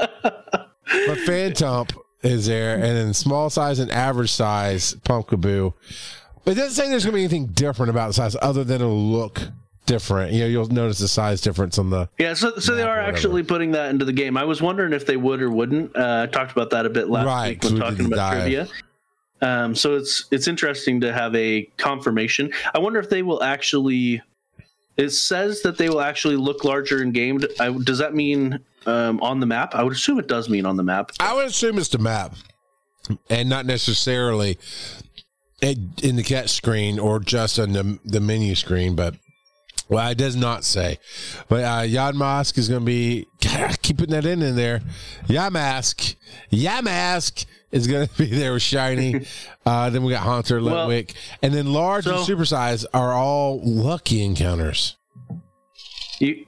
but Phantump is there, and then small size and average size Pumpkaboo. It doesn't say there's going to be anything different about the size other than it'll look different. You know, you'll notice the size difference on the. Yeah, so so they are actually putting that into the game. I was wondering if they would or wouldn't. Uh, I talked about that a bit last Right, week when we talking about dive. trivia. Um, so it's it's interesting to have a confirmation. I wonder if they will actually. It says that they will actually look larger in game. I, does that mean um, on the map? I would assume it does mean on the map. I would assume it's the map, and not necessarily in the catch screen or just on the the menu screen, but. Well, it does not say, but uh, Yadmask is going to be. God, I keep putting that in in there. Yamask, Yamask is going to be there with shiny. uh, then we got Haunter, Well, and then large and supersize are all lucky encounters. You,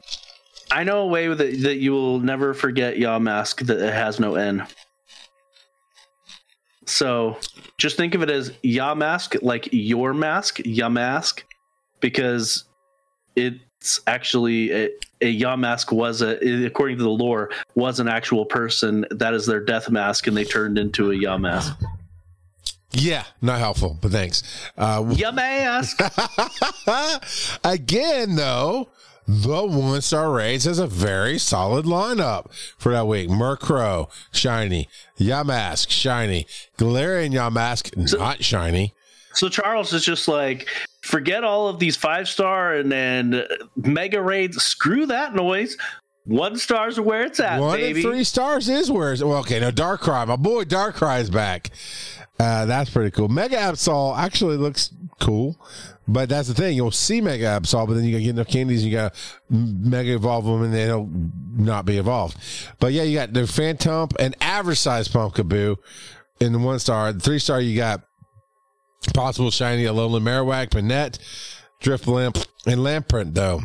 I know a way that that you will never forget Yamask that it has no N. So just think of it as Yamask, like your mask, Yamask, because it's actually a, a Yamask was a according to the lore was an actual person that is their death mask, and they turned into a Yamask. Yeah, not helpful, but thanks. Uh, Yamask. Again, though, the one star raids has a very solid lineup for that week. Murkrow, shiny. Yamask, shiny. Galarian Yamask, not shiny. So Charles is just like, forget all of these five star and then mega raids. Screw that noise. One stars are where it's at, One baby. and three stars is where it's. Well, okay, no, Darkrai, My boy Darkrai is back. Uh, that's pretty cool. Mega Absol actually looks cool. But that's the thing. You'll see Mega Absol, but then you got to get enough candies and you got to Mega Evolve them and they'll not be evolved. But yeah, you got the Phantom and average size Pumpkaboo in the one star. The three star, you got possible shiny Alolan Marowak, Banette, Drift Lamp, and Lampent, though.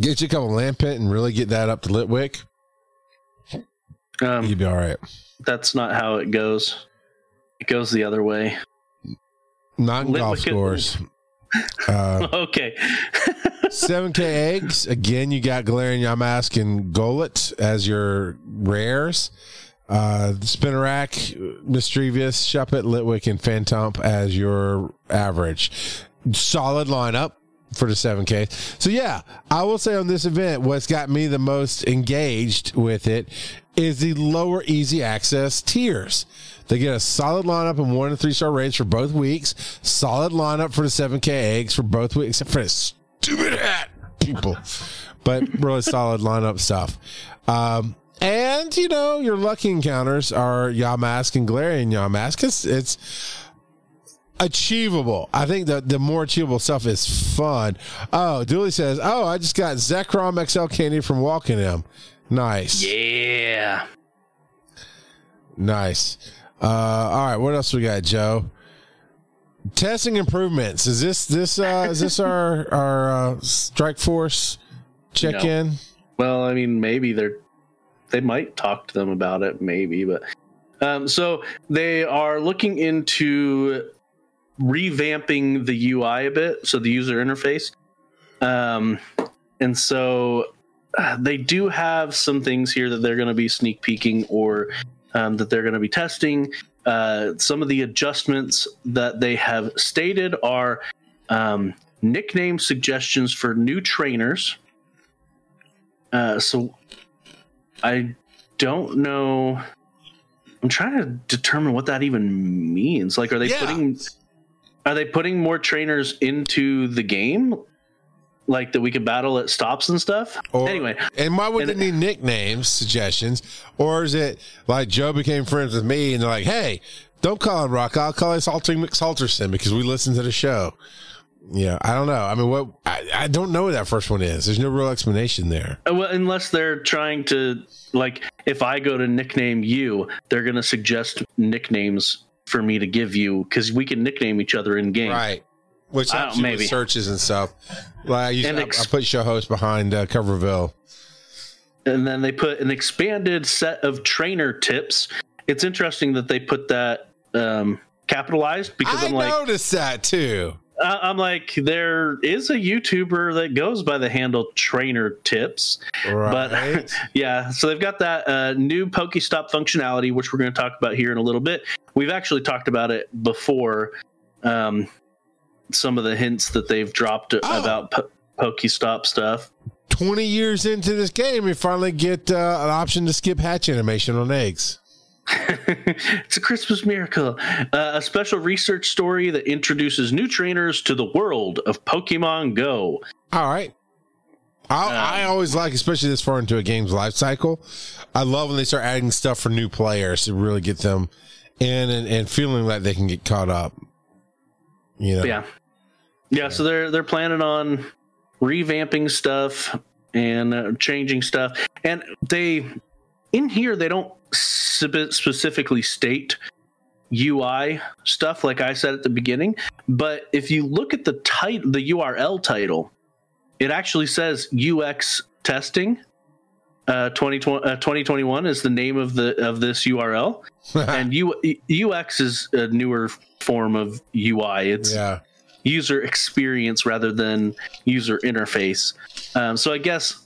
Get you a couple Lampent and really get that up to Litwick. Um, You'd be all right. that's not how it goes. It goes the other way. Not in golf scores. Uh, Okay. 7K eggs. Again, you got Galarian Yamask and Golett as your rares. Uh, Spinarak, Misdreavus, Shuppet, Litwick, and Phantump as your average. Solid lineup for the 7K. So, yeah, I will say on this event, what's got me the most engaged with it is the lower easy access tiers. They get a solid lineup and one and three star rates for both weeks. Solid lineup for the 7K eggs for both weeks, except for the stupid hat people. But really solid lineup stuff. Um, and, you know, your lucky encounters are Yamask and Galarian Yamask. It's, it's achievable. I think the the more achievable stuff is fun. Oh, Dooley says, "Oh, I just got Zekrom XL candy from Walking Him. Nice, yeah. nice. Uh, all right, what else we got, Joe? Testing improvements. Is this this uh, is this our our uh, Strike Force check in? Well, I mean, maybe they're they might talk to them about it, maybe, but um, so they are looking into revamping the UI a bit, so the user interface, um, and so uh, they do have some things here that they're going to be sneak peeking or um, that they're going to be testing. Uh, some of the adjustments that they have stated are um, nickname suggestions for new trainers. Uh, so I don't know. I'm trying to determine what that even means. Like, are they Yeah. putting are they putting more trainers into the game, like that we could battle at stops and stuff? Or- anyway, and why would and- they need nicknames suggestions? Or is it like Joe became friends with me and they're like, hey, don't call him Rock, I'll call him Salter McSalterson because we listen to the show. Yeah, I don't know. I mean, what I, I don't know what that first one is. There's no real explanation there. Uh, Well, unless they're trying to like, if I go to nickname you, they're gonna suggest nicknames for me to give you because we can nickname each other in game. Right. Which I helps you maybe. searches and stuff. Like I, usually, And I, I put show host behind uh, Coverville. and then they put an expanded set of trainer tips. It's interesting that they put that um, capitalized because I I'm like, noticed that too. I- I'm like, there is a YouTuber that goes by the handle Trainer Tips, Right. but yeah, so they've got that uh, new Pokestop functionality, which we're going to talk about here in a little bit. We've actually talked about it before. Um, some of the hints that they've dropped Oh. about po- Pokestop stuff. 20 years into this game, we finally get uh, an option to skip hatch animation on eggs. It's a Christmas miracle. Uh, a special research story that introduces new trainers to the world of Pokemon Go. All right. I, Um, I always like, especially this far into a game's life cycle. I love when they start adding stuff for new players to really get them in and, and feeling like they can get caught up. You know, Yeah. yeah, So they're they're planning on revamping stuff and uh, changing stuff, and they in here they don't specifically state UI stuff like I said at the beginning, but if you look at the title, the URL title, it actually says UX testing. Uh, 2020, uh, 2021 is the name of the of this URL, and U, UX is a newer form of UI. It's yeah. user experience rather than user interface. Um, so I guess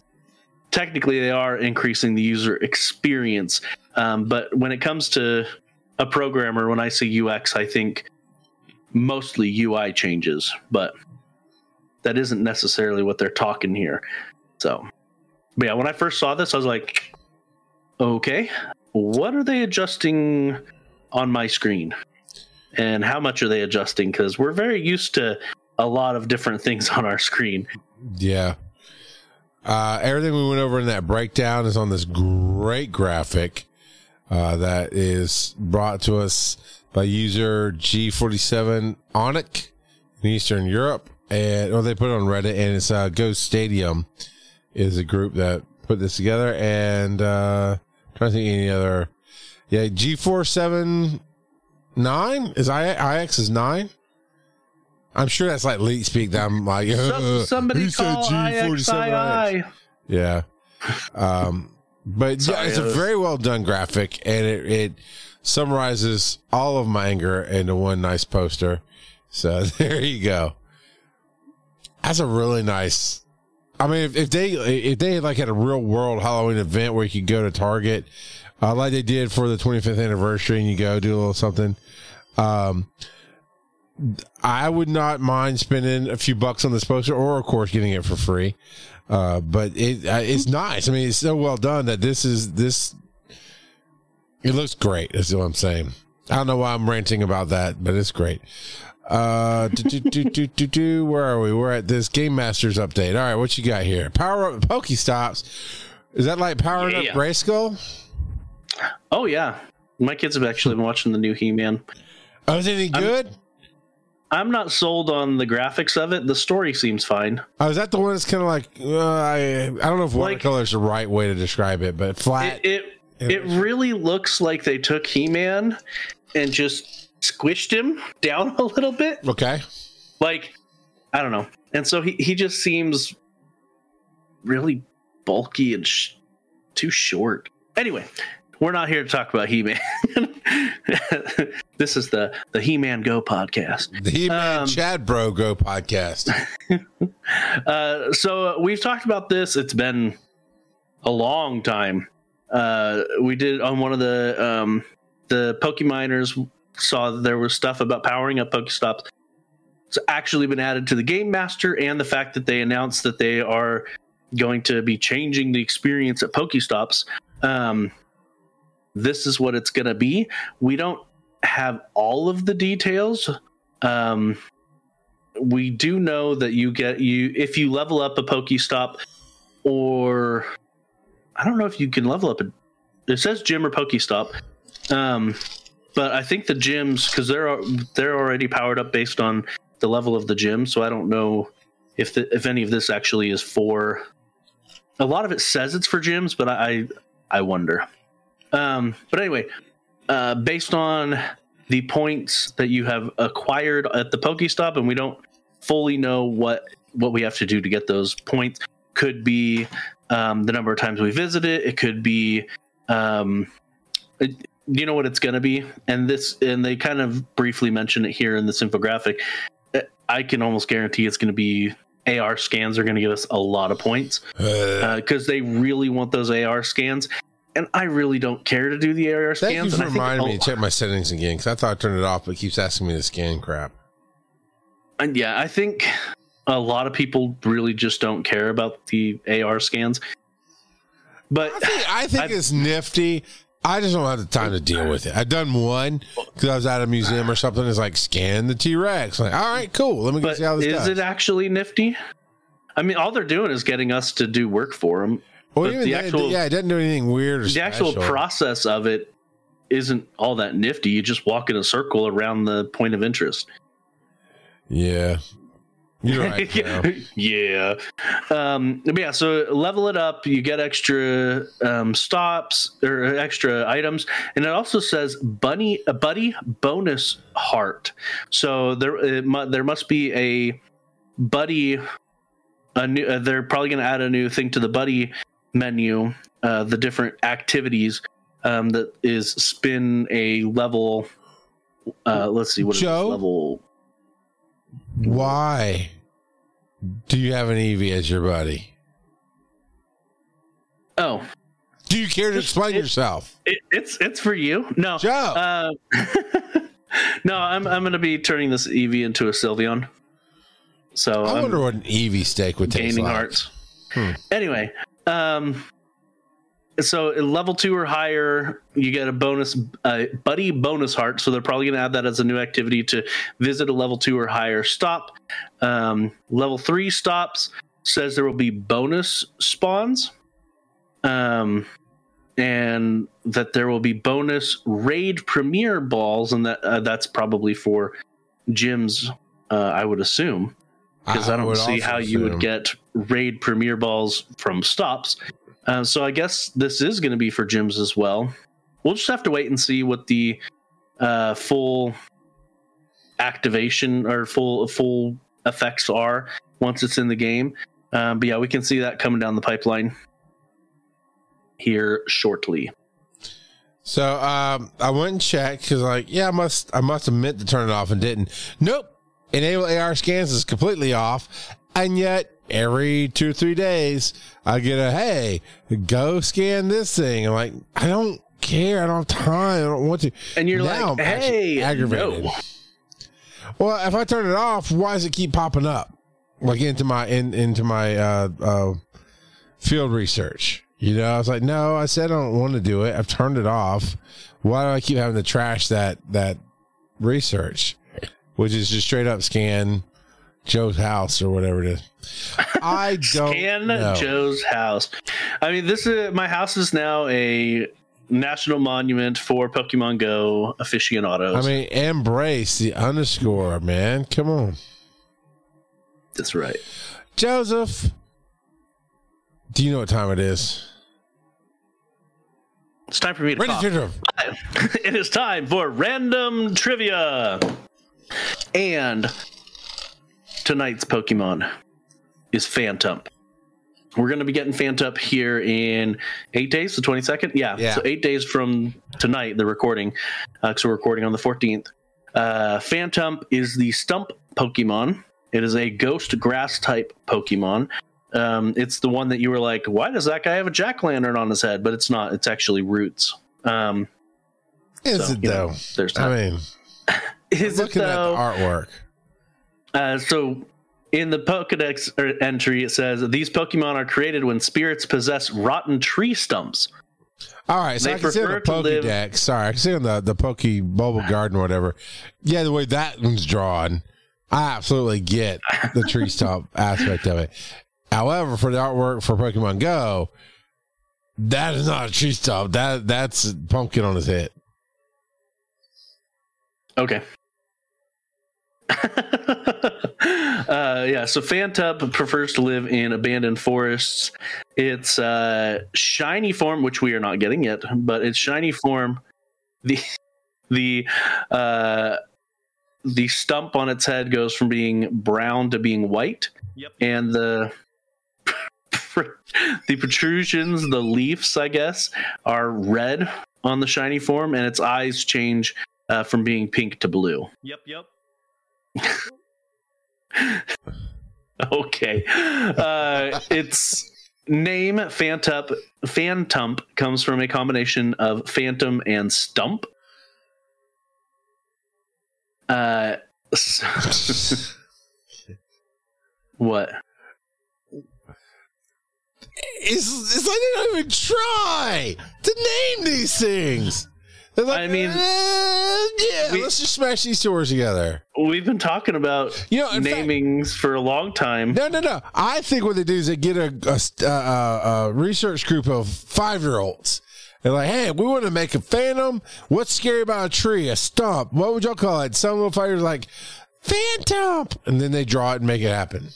technically they are increasing the user experience. Um, but when it comes to a programmer, when I see UX, I think mostly UI changes, but that isn't necessarily what they're talking here. So, yeah, when I first saw this, I was like, okay, what are they adjusting on my screen? and how much are they adjusting? Because we're very used to a lot of different things on our screen. Yeah. Uh, everything we went over in that breakdown is on this great graphic uh, that is brought to us by user G47 Onic in Eastern Europe. And or they put it on Reddit, and it's uh, Ghost Stadium is a group that put this together. And uh, trying to think any other. Yeah, G47 nine is I IX is nine. I'm sure that's like leak speak. That I'm like, uh, somebody who said call G47 IXII. yeah. Um, but yeah, it's a very well done graphic, and it, it summarizes all of my anger into one nice poster. So there you go. That's a really nice. I mean, if, if they if they like had a real world Halloween event where you could go to Target, uh, like they did for the 25th anniversary, and you go do a little something. Um, I would not mind spending a few bucks on this poster, or of course getting it for free. Uh, but it uh, it's nice. I mean, it's so well done that this is this. It looks great. That's what I'm saying. I don't know why I'm ranting about that, but it's great. Uh, do, do, do, do, do, where are we? We're at this Game Masters update. All right, what you got here? Power up Pokestops. Is that like powering Yeah. up Grayskull? Oh yeah, my kids have actually been watching the new He-Man. Oh, is it any good? I'm not sold on the graphics of it. The story seems fine. Oh, is that the one that's kind of like uh, I I don't know if Like- watercolor is the right way to describe it, but flat. It it, it really looks like they took He-Man and just squished him down a little bit. okay. like i don't know and so he, he just seems really bulky and sh- too short anyway we're not here to talk about he-man this is the the he-man go podcast. The He-Man Um, Chad Bro Go podcast. uh, so we've talked about this. It's been a long time. Uh, we did on one of the um, the pokeminers saw that there was stuff about powering up pokestops. It's actually been added to the game master and the fact that they announced that they are going to be changing the experience at pokestops. Um, this is what it's going to be we don't have all of the details um, we do know that you get you if you level up a pokestop or i don't know if you can level up a it says gym or pokestop um but i think the gyms because they're they're already powered up based on the level of the gym, so I don't know if the, if any of this actually is for. A lot of it says it's for gyms, but I I wonder. Um, but anyway, uh, based on the points that you have acquired at the Pokestop, and we don't fully know what what we have to do to get those points. Could be um, the number of times we visit it. It could be, um, it, you know what it's going to be, and this and they kind of briefly mention it here in this infographic. Uh, I can almost guarantee it's going to be AR scans are going to give us a lot of points because uh, they really want those AR scans. And I really don't care to do the AR scans. Thank you for reminding me to check my settings again because I thought I turned it off, but it keeps asking me to scan crap. And yeah, I think a lot of people really just don't care about the AR scans. But I think, I think it's nifty. I just don't have the time to deal with it. I've done one because I was at a museum or something. It's like scan the T Rex. Like, all right, cool. Let me but see how this is does. it actually nifty? I mean, all they're doing is getting us to do work for them. Well, the actual, yeah, it doesn't do anything weird. the special. actual process of it isn't all that nifty. You just walk in a circle around the point of interest. Yeah, you're right. yeah. Um, yeah. So level it up. You get extra um, stops or extra items, and it also says bunny a buddy bonus heart. So there mu- there must be a buddy. A new. Uh, they're probably going to add a new thing to the buddy menu. Uh, the different activities um, that is spin a level. Uh, let's see what Joe? level. Why? Do you have an Eevee as your buddy? Oh. Do you care to explain it, yourself? It, it's it's for you. No. Joe. Uh, no, I'm I'm gonna be turning this Eevee into a Sylveon. So I wonder I'm what an Eevee steak would taste like. hearts. Hmm. Anyway, um, so level two or higher, you get a bonus, uh, buddy bonus heart. So they're probably going to add that as a new activity to visit a level two or higher stop. Um, level three stops says there will be bonus spawns, um, and that there will be bonus raid premier balls, and that uh, that's probably for gyms. Uh, I would assume because I, I, don't see how assume. you would get raid premier balls from stops. Uh, so I guess this is going to be for gyms as well. We'll just have to wait and see what the uh, full activation or full full effects are once it's in the game. Um, but yeah, we can see that coming down the pipeline here shortly. So um, I went and checked because, like, yeah, I must I must have meant to turn it off and didn't. Nope, enable AR scans is completely off, and yet every two or three days, I get a hey, go scan this thing. I'm like, I don't care. I don't have time. I don't want to. And you're now like, I'm hey, aggravated. No. Well, if I turn it off, why does it keep popping up? Like into my in into my uh, uh, field research. You know, I was like, no, I said I don't want to do it. I've turned it off. Why do I keep having to trash that that research, which is just straight up scan Joe's house or whatever it is. I don't scan know. Joe's house. I mean, this is my house is now a national monument for Pokemon Go aficionados. I mean, embrace the underscore, man. Come on. That's right. Joseph, do you know what time it is? It's time for me to Random it is time for random trivia. And tonight's Pokemon is Phantump. We're going to be getting Phantump here in eight days, the 22nd. Yeah. yeah. So eight days from tonight, the recording. Uh, so we're recording on the 14th. Uh, Phantump is the stump Pokemon. It is a ghost grass type Pokemon. Um, it's the one that you were like, why does that guy have a jack lantern on his head? But it's not. It's actually roots. Um, is so, it though? Know, there's. I mean, is looking it though? at the artwork. Uh, so in the Pokedex entry, it says these Pokemon are created when spirits possess rotten tree stumps. All right, so they I can see on the Pokedex. Live... Sorry, I can see on the the Poke Bubble Garden or whatever. Yeah, the way that one's drawn, I absolutely get the tree stump aspect of it. However, for the artwork for Pokemon Go, that is not a tree stump. That that's a pumpkin on his head. Okay. uh, yeah, so Phantump prefers to live in abandoned forests. Its uh, shiny form, which we are not getting yet, but its shiny form, the the uh, the stump on its head goes from being brown to being white, Yep. and the the protrusions, the leaves, I guess, are red on the shiny form, and its eyes change uh, from being pink to blue. Yep. Yep. Okay. Uh, its name, Phantup, Phantump, comes from a combination of phantom and stump. Uh, what? It's like they don't even try to name these things. Like, I mean, "Eh, yeah, we- let's just smash these words together. We've been talking about You know, in fact- namings for a long time. No, no, no. I think what they do is they get a, a, st- uh, uh, a research group of five year olds. They're like, hey, we want to make a phantom. What's scary about a tree? A stump. What would y'all call it? Some little fighters like, phantom. And then they draw it and make it happen.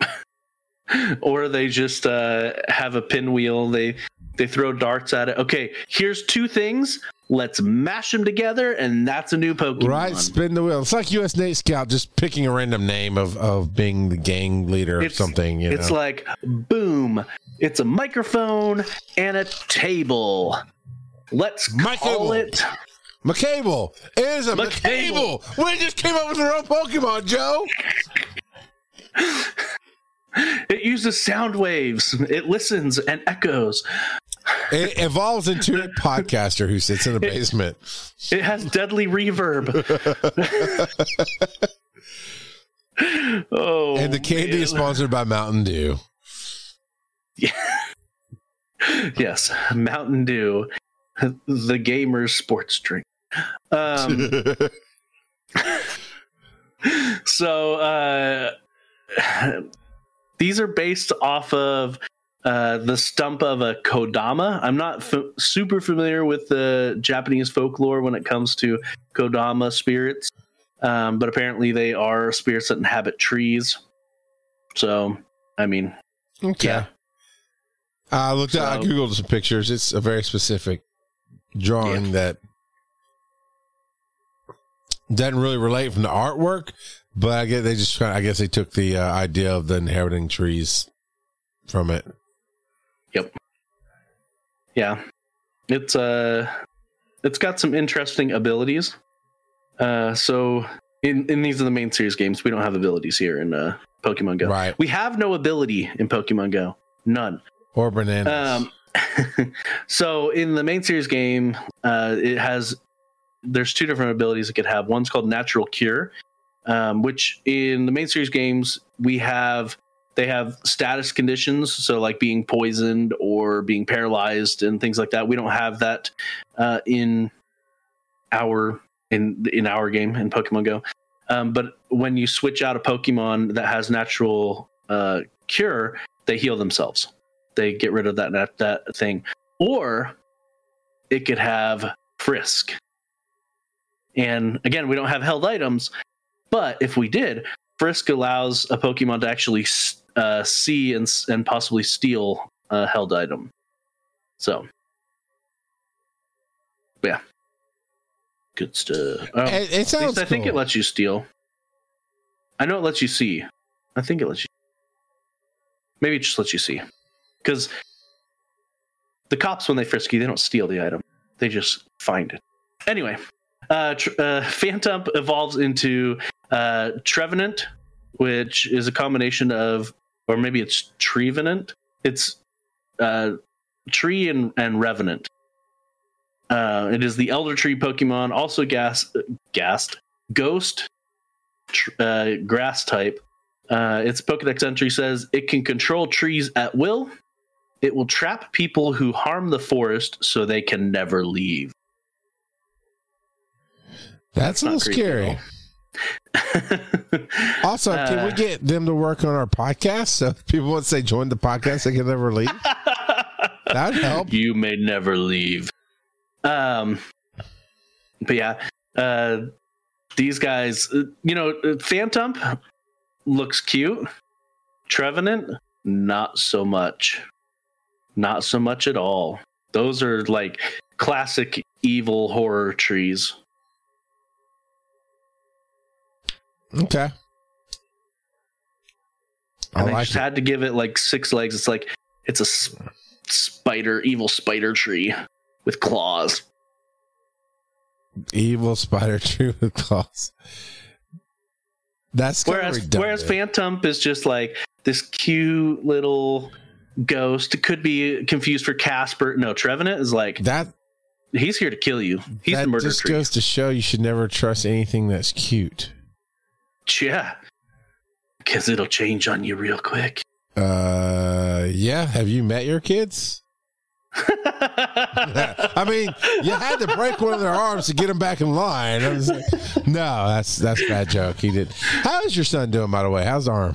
or they just uh, have a pinwheel. They they throw darts at it. Okay, here's two things. Let's mash them together, and that's a new Pokemon. Right? Spin the wheel. It's like US Nate Scout just picking a random name of, of being the gang leader or It's- something. You It's know? like boom. It's a microphone and a table. Let's My call table. it. McCable. It is a McCable. McCable. We just came up with our own Pokemon, Joe. It uses sound waves. It listens and echoes. It evolves into a podcaster who sits in the basement. It has deadly reverb. oh, And the candy man. is sponsored by Mountain Dew. yes, Mountain Dew, the gamer's sports drink. Um, so uh, these are based off of uh, the stump of a kodama. I'm not f- super familiar with the Japanese folklore when it comes to kodama spirits, um, but apparently they are spirits that inhabit trees. So, I mean, okay. yeah. I looked at, I googled some pictures. It's a very specific drawing that doesn't really relate from the artwork, but I guess they just kind I guess they took the uh, idea of the inheriting trees from it. Yep. Yeah it's uh it's got some interesting abilities uh so in in these are the main series games we don't have abilities here in uh pokemon go Right. we have no ability in pokemon go none Or bananas. um so in the main series game uh it has there's two different abilities it could have one's called natural cure um, which in the main series games we have they have status conditions. So like being poisoned or being paralyzed and things like that. We don't have that uh, in our in in our game in pokemon go. Um, but when you switch out a pokemon that has natural uh, cure they heal themselves. They get rid of that that, that thing. Or it could have frisk. And again we don't have held items but if we did frisk allows a pokemon to actually uh, see and, and possibly steal a held item. So. Yeah. Good stuff. Oh, it, it sounds i think it lets you steal. I know it lets you see. I think it lets you. Maybe it just lets you see. Because the cops when they frisk you they don't steal the item. They just find it. Anyway uh, tr- uh Phantump evolves into uh trevenant which is a combination of or maybe it's trevenant it's uh tree and and revenant uh it is the elder tree pokemon also gas gassed ghost tr- uh grass type uh, its Pokedex entry says it can control trees at will. It will trap people who harm the forest so they can never leave. That's a little scary. at Also, can we Uh, get them to work on our podcast? So people once they join the podcast, they can never leave. That'd help. you may never leave. Um, but yeah, uh, these guys, uh, you know, uh, Phantump looks cute. Trevenant, not so much. Not so much at all. Those are like classic evil horror trees. Okay. I And I just it. had to give it like six legs. It's like it's a s- spider, evil spider tree with claws. Evil spider tree with claws. That's Whereas whereas Phantump is just like this cute little ghost. It could be confused for Casper. No, Trevenant is like that he's here to kill you. He's that the murder just tree. goes to show you should never trust anything that's cute. Yeah. Because it'll change on you real quick. Uh, yeah. Have you met your kids? I mean, you had to break one of their arms to get them back in line. I was like, no, that's that's a bad joke. He did. How is your son doing, by the way? How's the arm?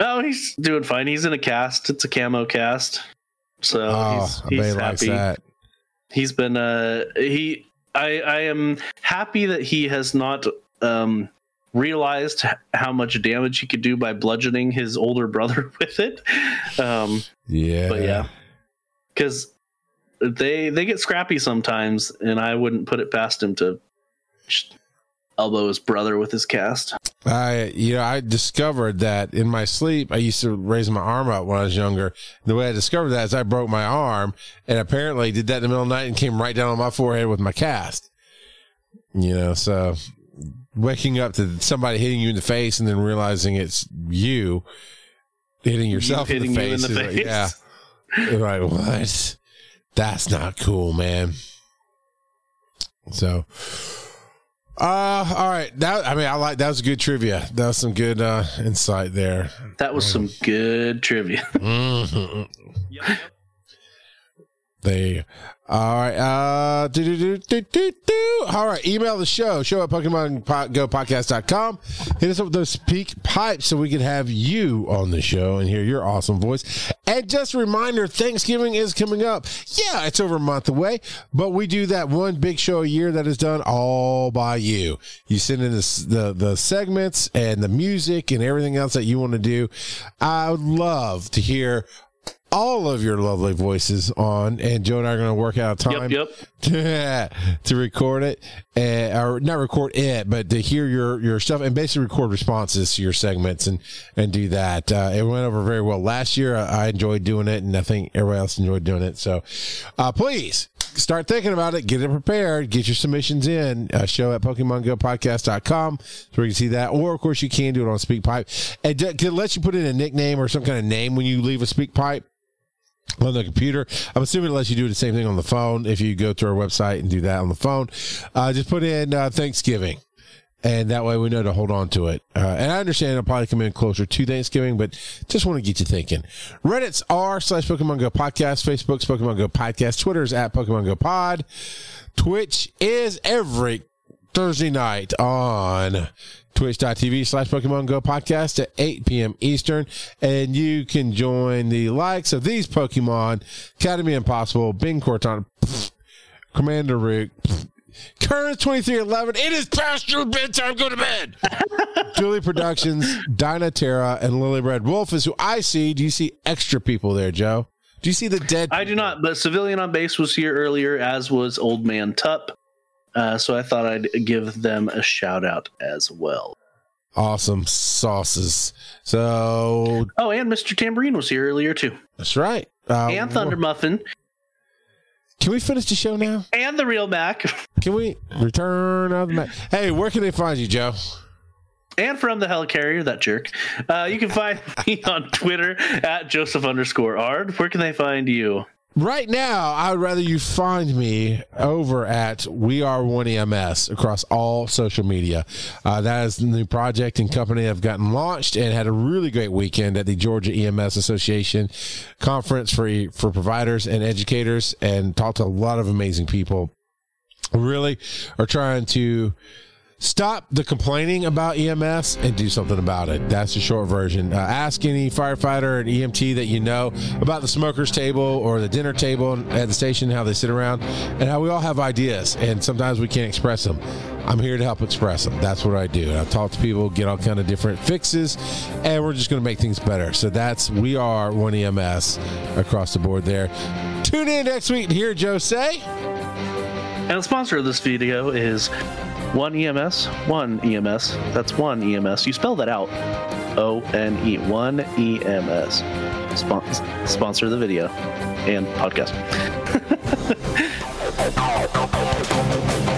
oh, he's doing fine. He's in a cast. It's a camo cast. So oh, he's, he's he happy. That. He's been uh he I I am happy that he has not um realized how much damage he could do by bludgeoning his older brother with it. Um Yeah. but yeah. Cuz they they get scrappy sometimes and I wouldn't put it past him to elbow his brother with his cast. I, you know, I discovered that in my sleep, I used to raise my arm up when I was younger. The way I discovered that is I broke my arm and apparently did that in the middle of the night and came right down on my forehead with my cast. You know, so waking up to somebody hitting you in the face and then realizing it's you hitting yourself hitting in the you in face. the is like, yeah. You're like, what? That's not cool, man. So, uh, all right. That I mean, I like that was good trivia. That was some good uh insight there. That was some good trivia. Mhm. There. All right. Uh, do, do, do, do, do. All right. Email the show, show at PokemonGoPodcast.com. Hit us up with those speak pipes so we can have you on the show and hear your awesome voice. And just a reminder Thanksgiving is coming up. Yeah, it's over a month away, but we do that one big show a year that is done all by you. You send in the, the, the segments and the music and everything else that you want to do. I would love to hear all of your lovely voices on, and Joe and I are going to work out a time Yep, yep. to record it, uh, or not record it, but to hear your your stuff and basically record responses to your segments and and do that. Uh, it went over very well last year. I, I enjoyed doing it, and I think everybody else enjoyed doing it. So, uh, please start thinking about it. Get it prepared. Get your submissions in. Uh, show at PokemonGoPodcast.com so we can see that. Or, of course, you can do it on SpeakPipe. And it let you put in a nickname or some kind of name when you leave a SpeakPipe on the computer. I'm assuming it lets you do the same thing on the phone if you go to our website and do that on the phone. Uh, just put in uh, Thanksgiving. And that way we know to hold on to it. Uh, and I understand it'll probably come in closer to Thanksgiving, but just want to get you thinking. Reddit's r slash Pokemon Go podcast. Facebook's Pokemon Go podcast. Twitter's at Pokemon Go pod. Twitch is every Thursday night on twitch.tv slash Pokemon Go podcast at 8 p.m. Eastern. And you can join the likes of these Pokemon, Academy Impossible, Bing Cortana, Commander Rook, Current 2311. It is past your bedtime. Go to bed. Julie Productions, Dinah Terra, and Lily Red Wolf is who I see. Do you see extra people there, Joe? Do you see the dead? I do not, but Civilian on Base was here earlier, as was Old Man Tup. Uh, so I thought I'd give them a shout out as well. Awesome sauces. So Oh, and Mr. Tambourine was here earlier too, that's right. Uh, and Thunder Muffin, Can we finish the show now? and the Real Mac, Can we return of the ma- Hey, where can they find you, Joe? and from the Helicarrier, that jerk. Uh, you can find me on Twitter at Joseph underscore Ard. Where can they find you? Right now, I would rather you find me over at We Are One EMS across all social media. Uh, that is the new project and company I've gotten launched and had a really great weekend at the Georgia EMS Association conference for for providers and educators, and talked to a lot of amazing people. Really are trying to stop the complaining about EMS and do something about it. That's the short version. Uh, ask any firefighter and EMT that you know about the smokers table or the dinner table at the station, how they sit around, and how we all have ideas, and sometimes we can't express them. I'm here to help express them. That's what I do. I talk to people, get all kind of different fixes, and we're just going to make things better. So that's we are one EMS across the board there. Tune in next week to hear Joe say. And the sponsor of this video is One EMS. One EMS. That's One EMS. You spell that out. O N E. One EMS. Spon- sponsor the video and podcast.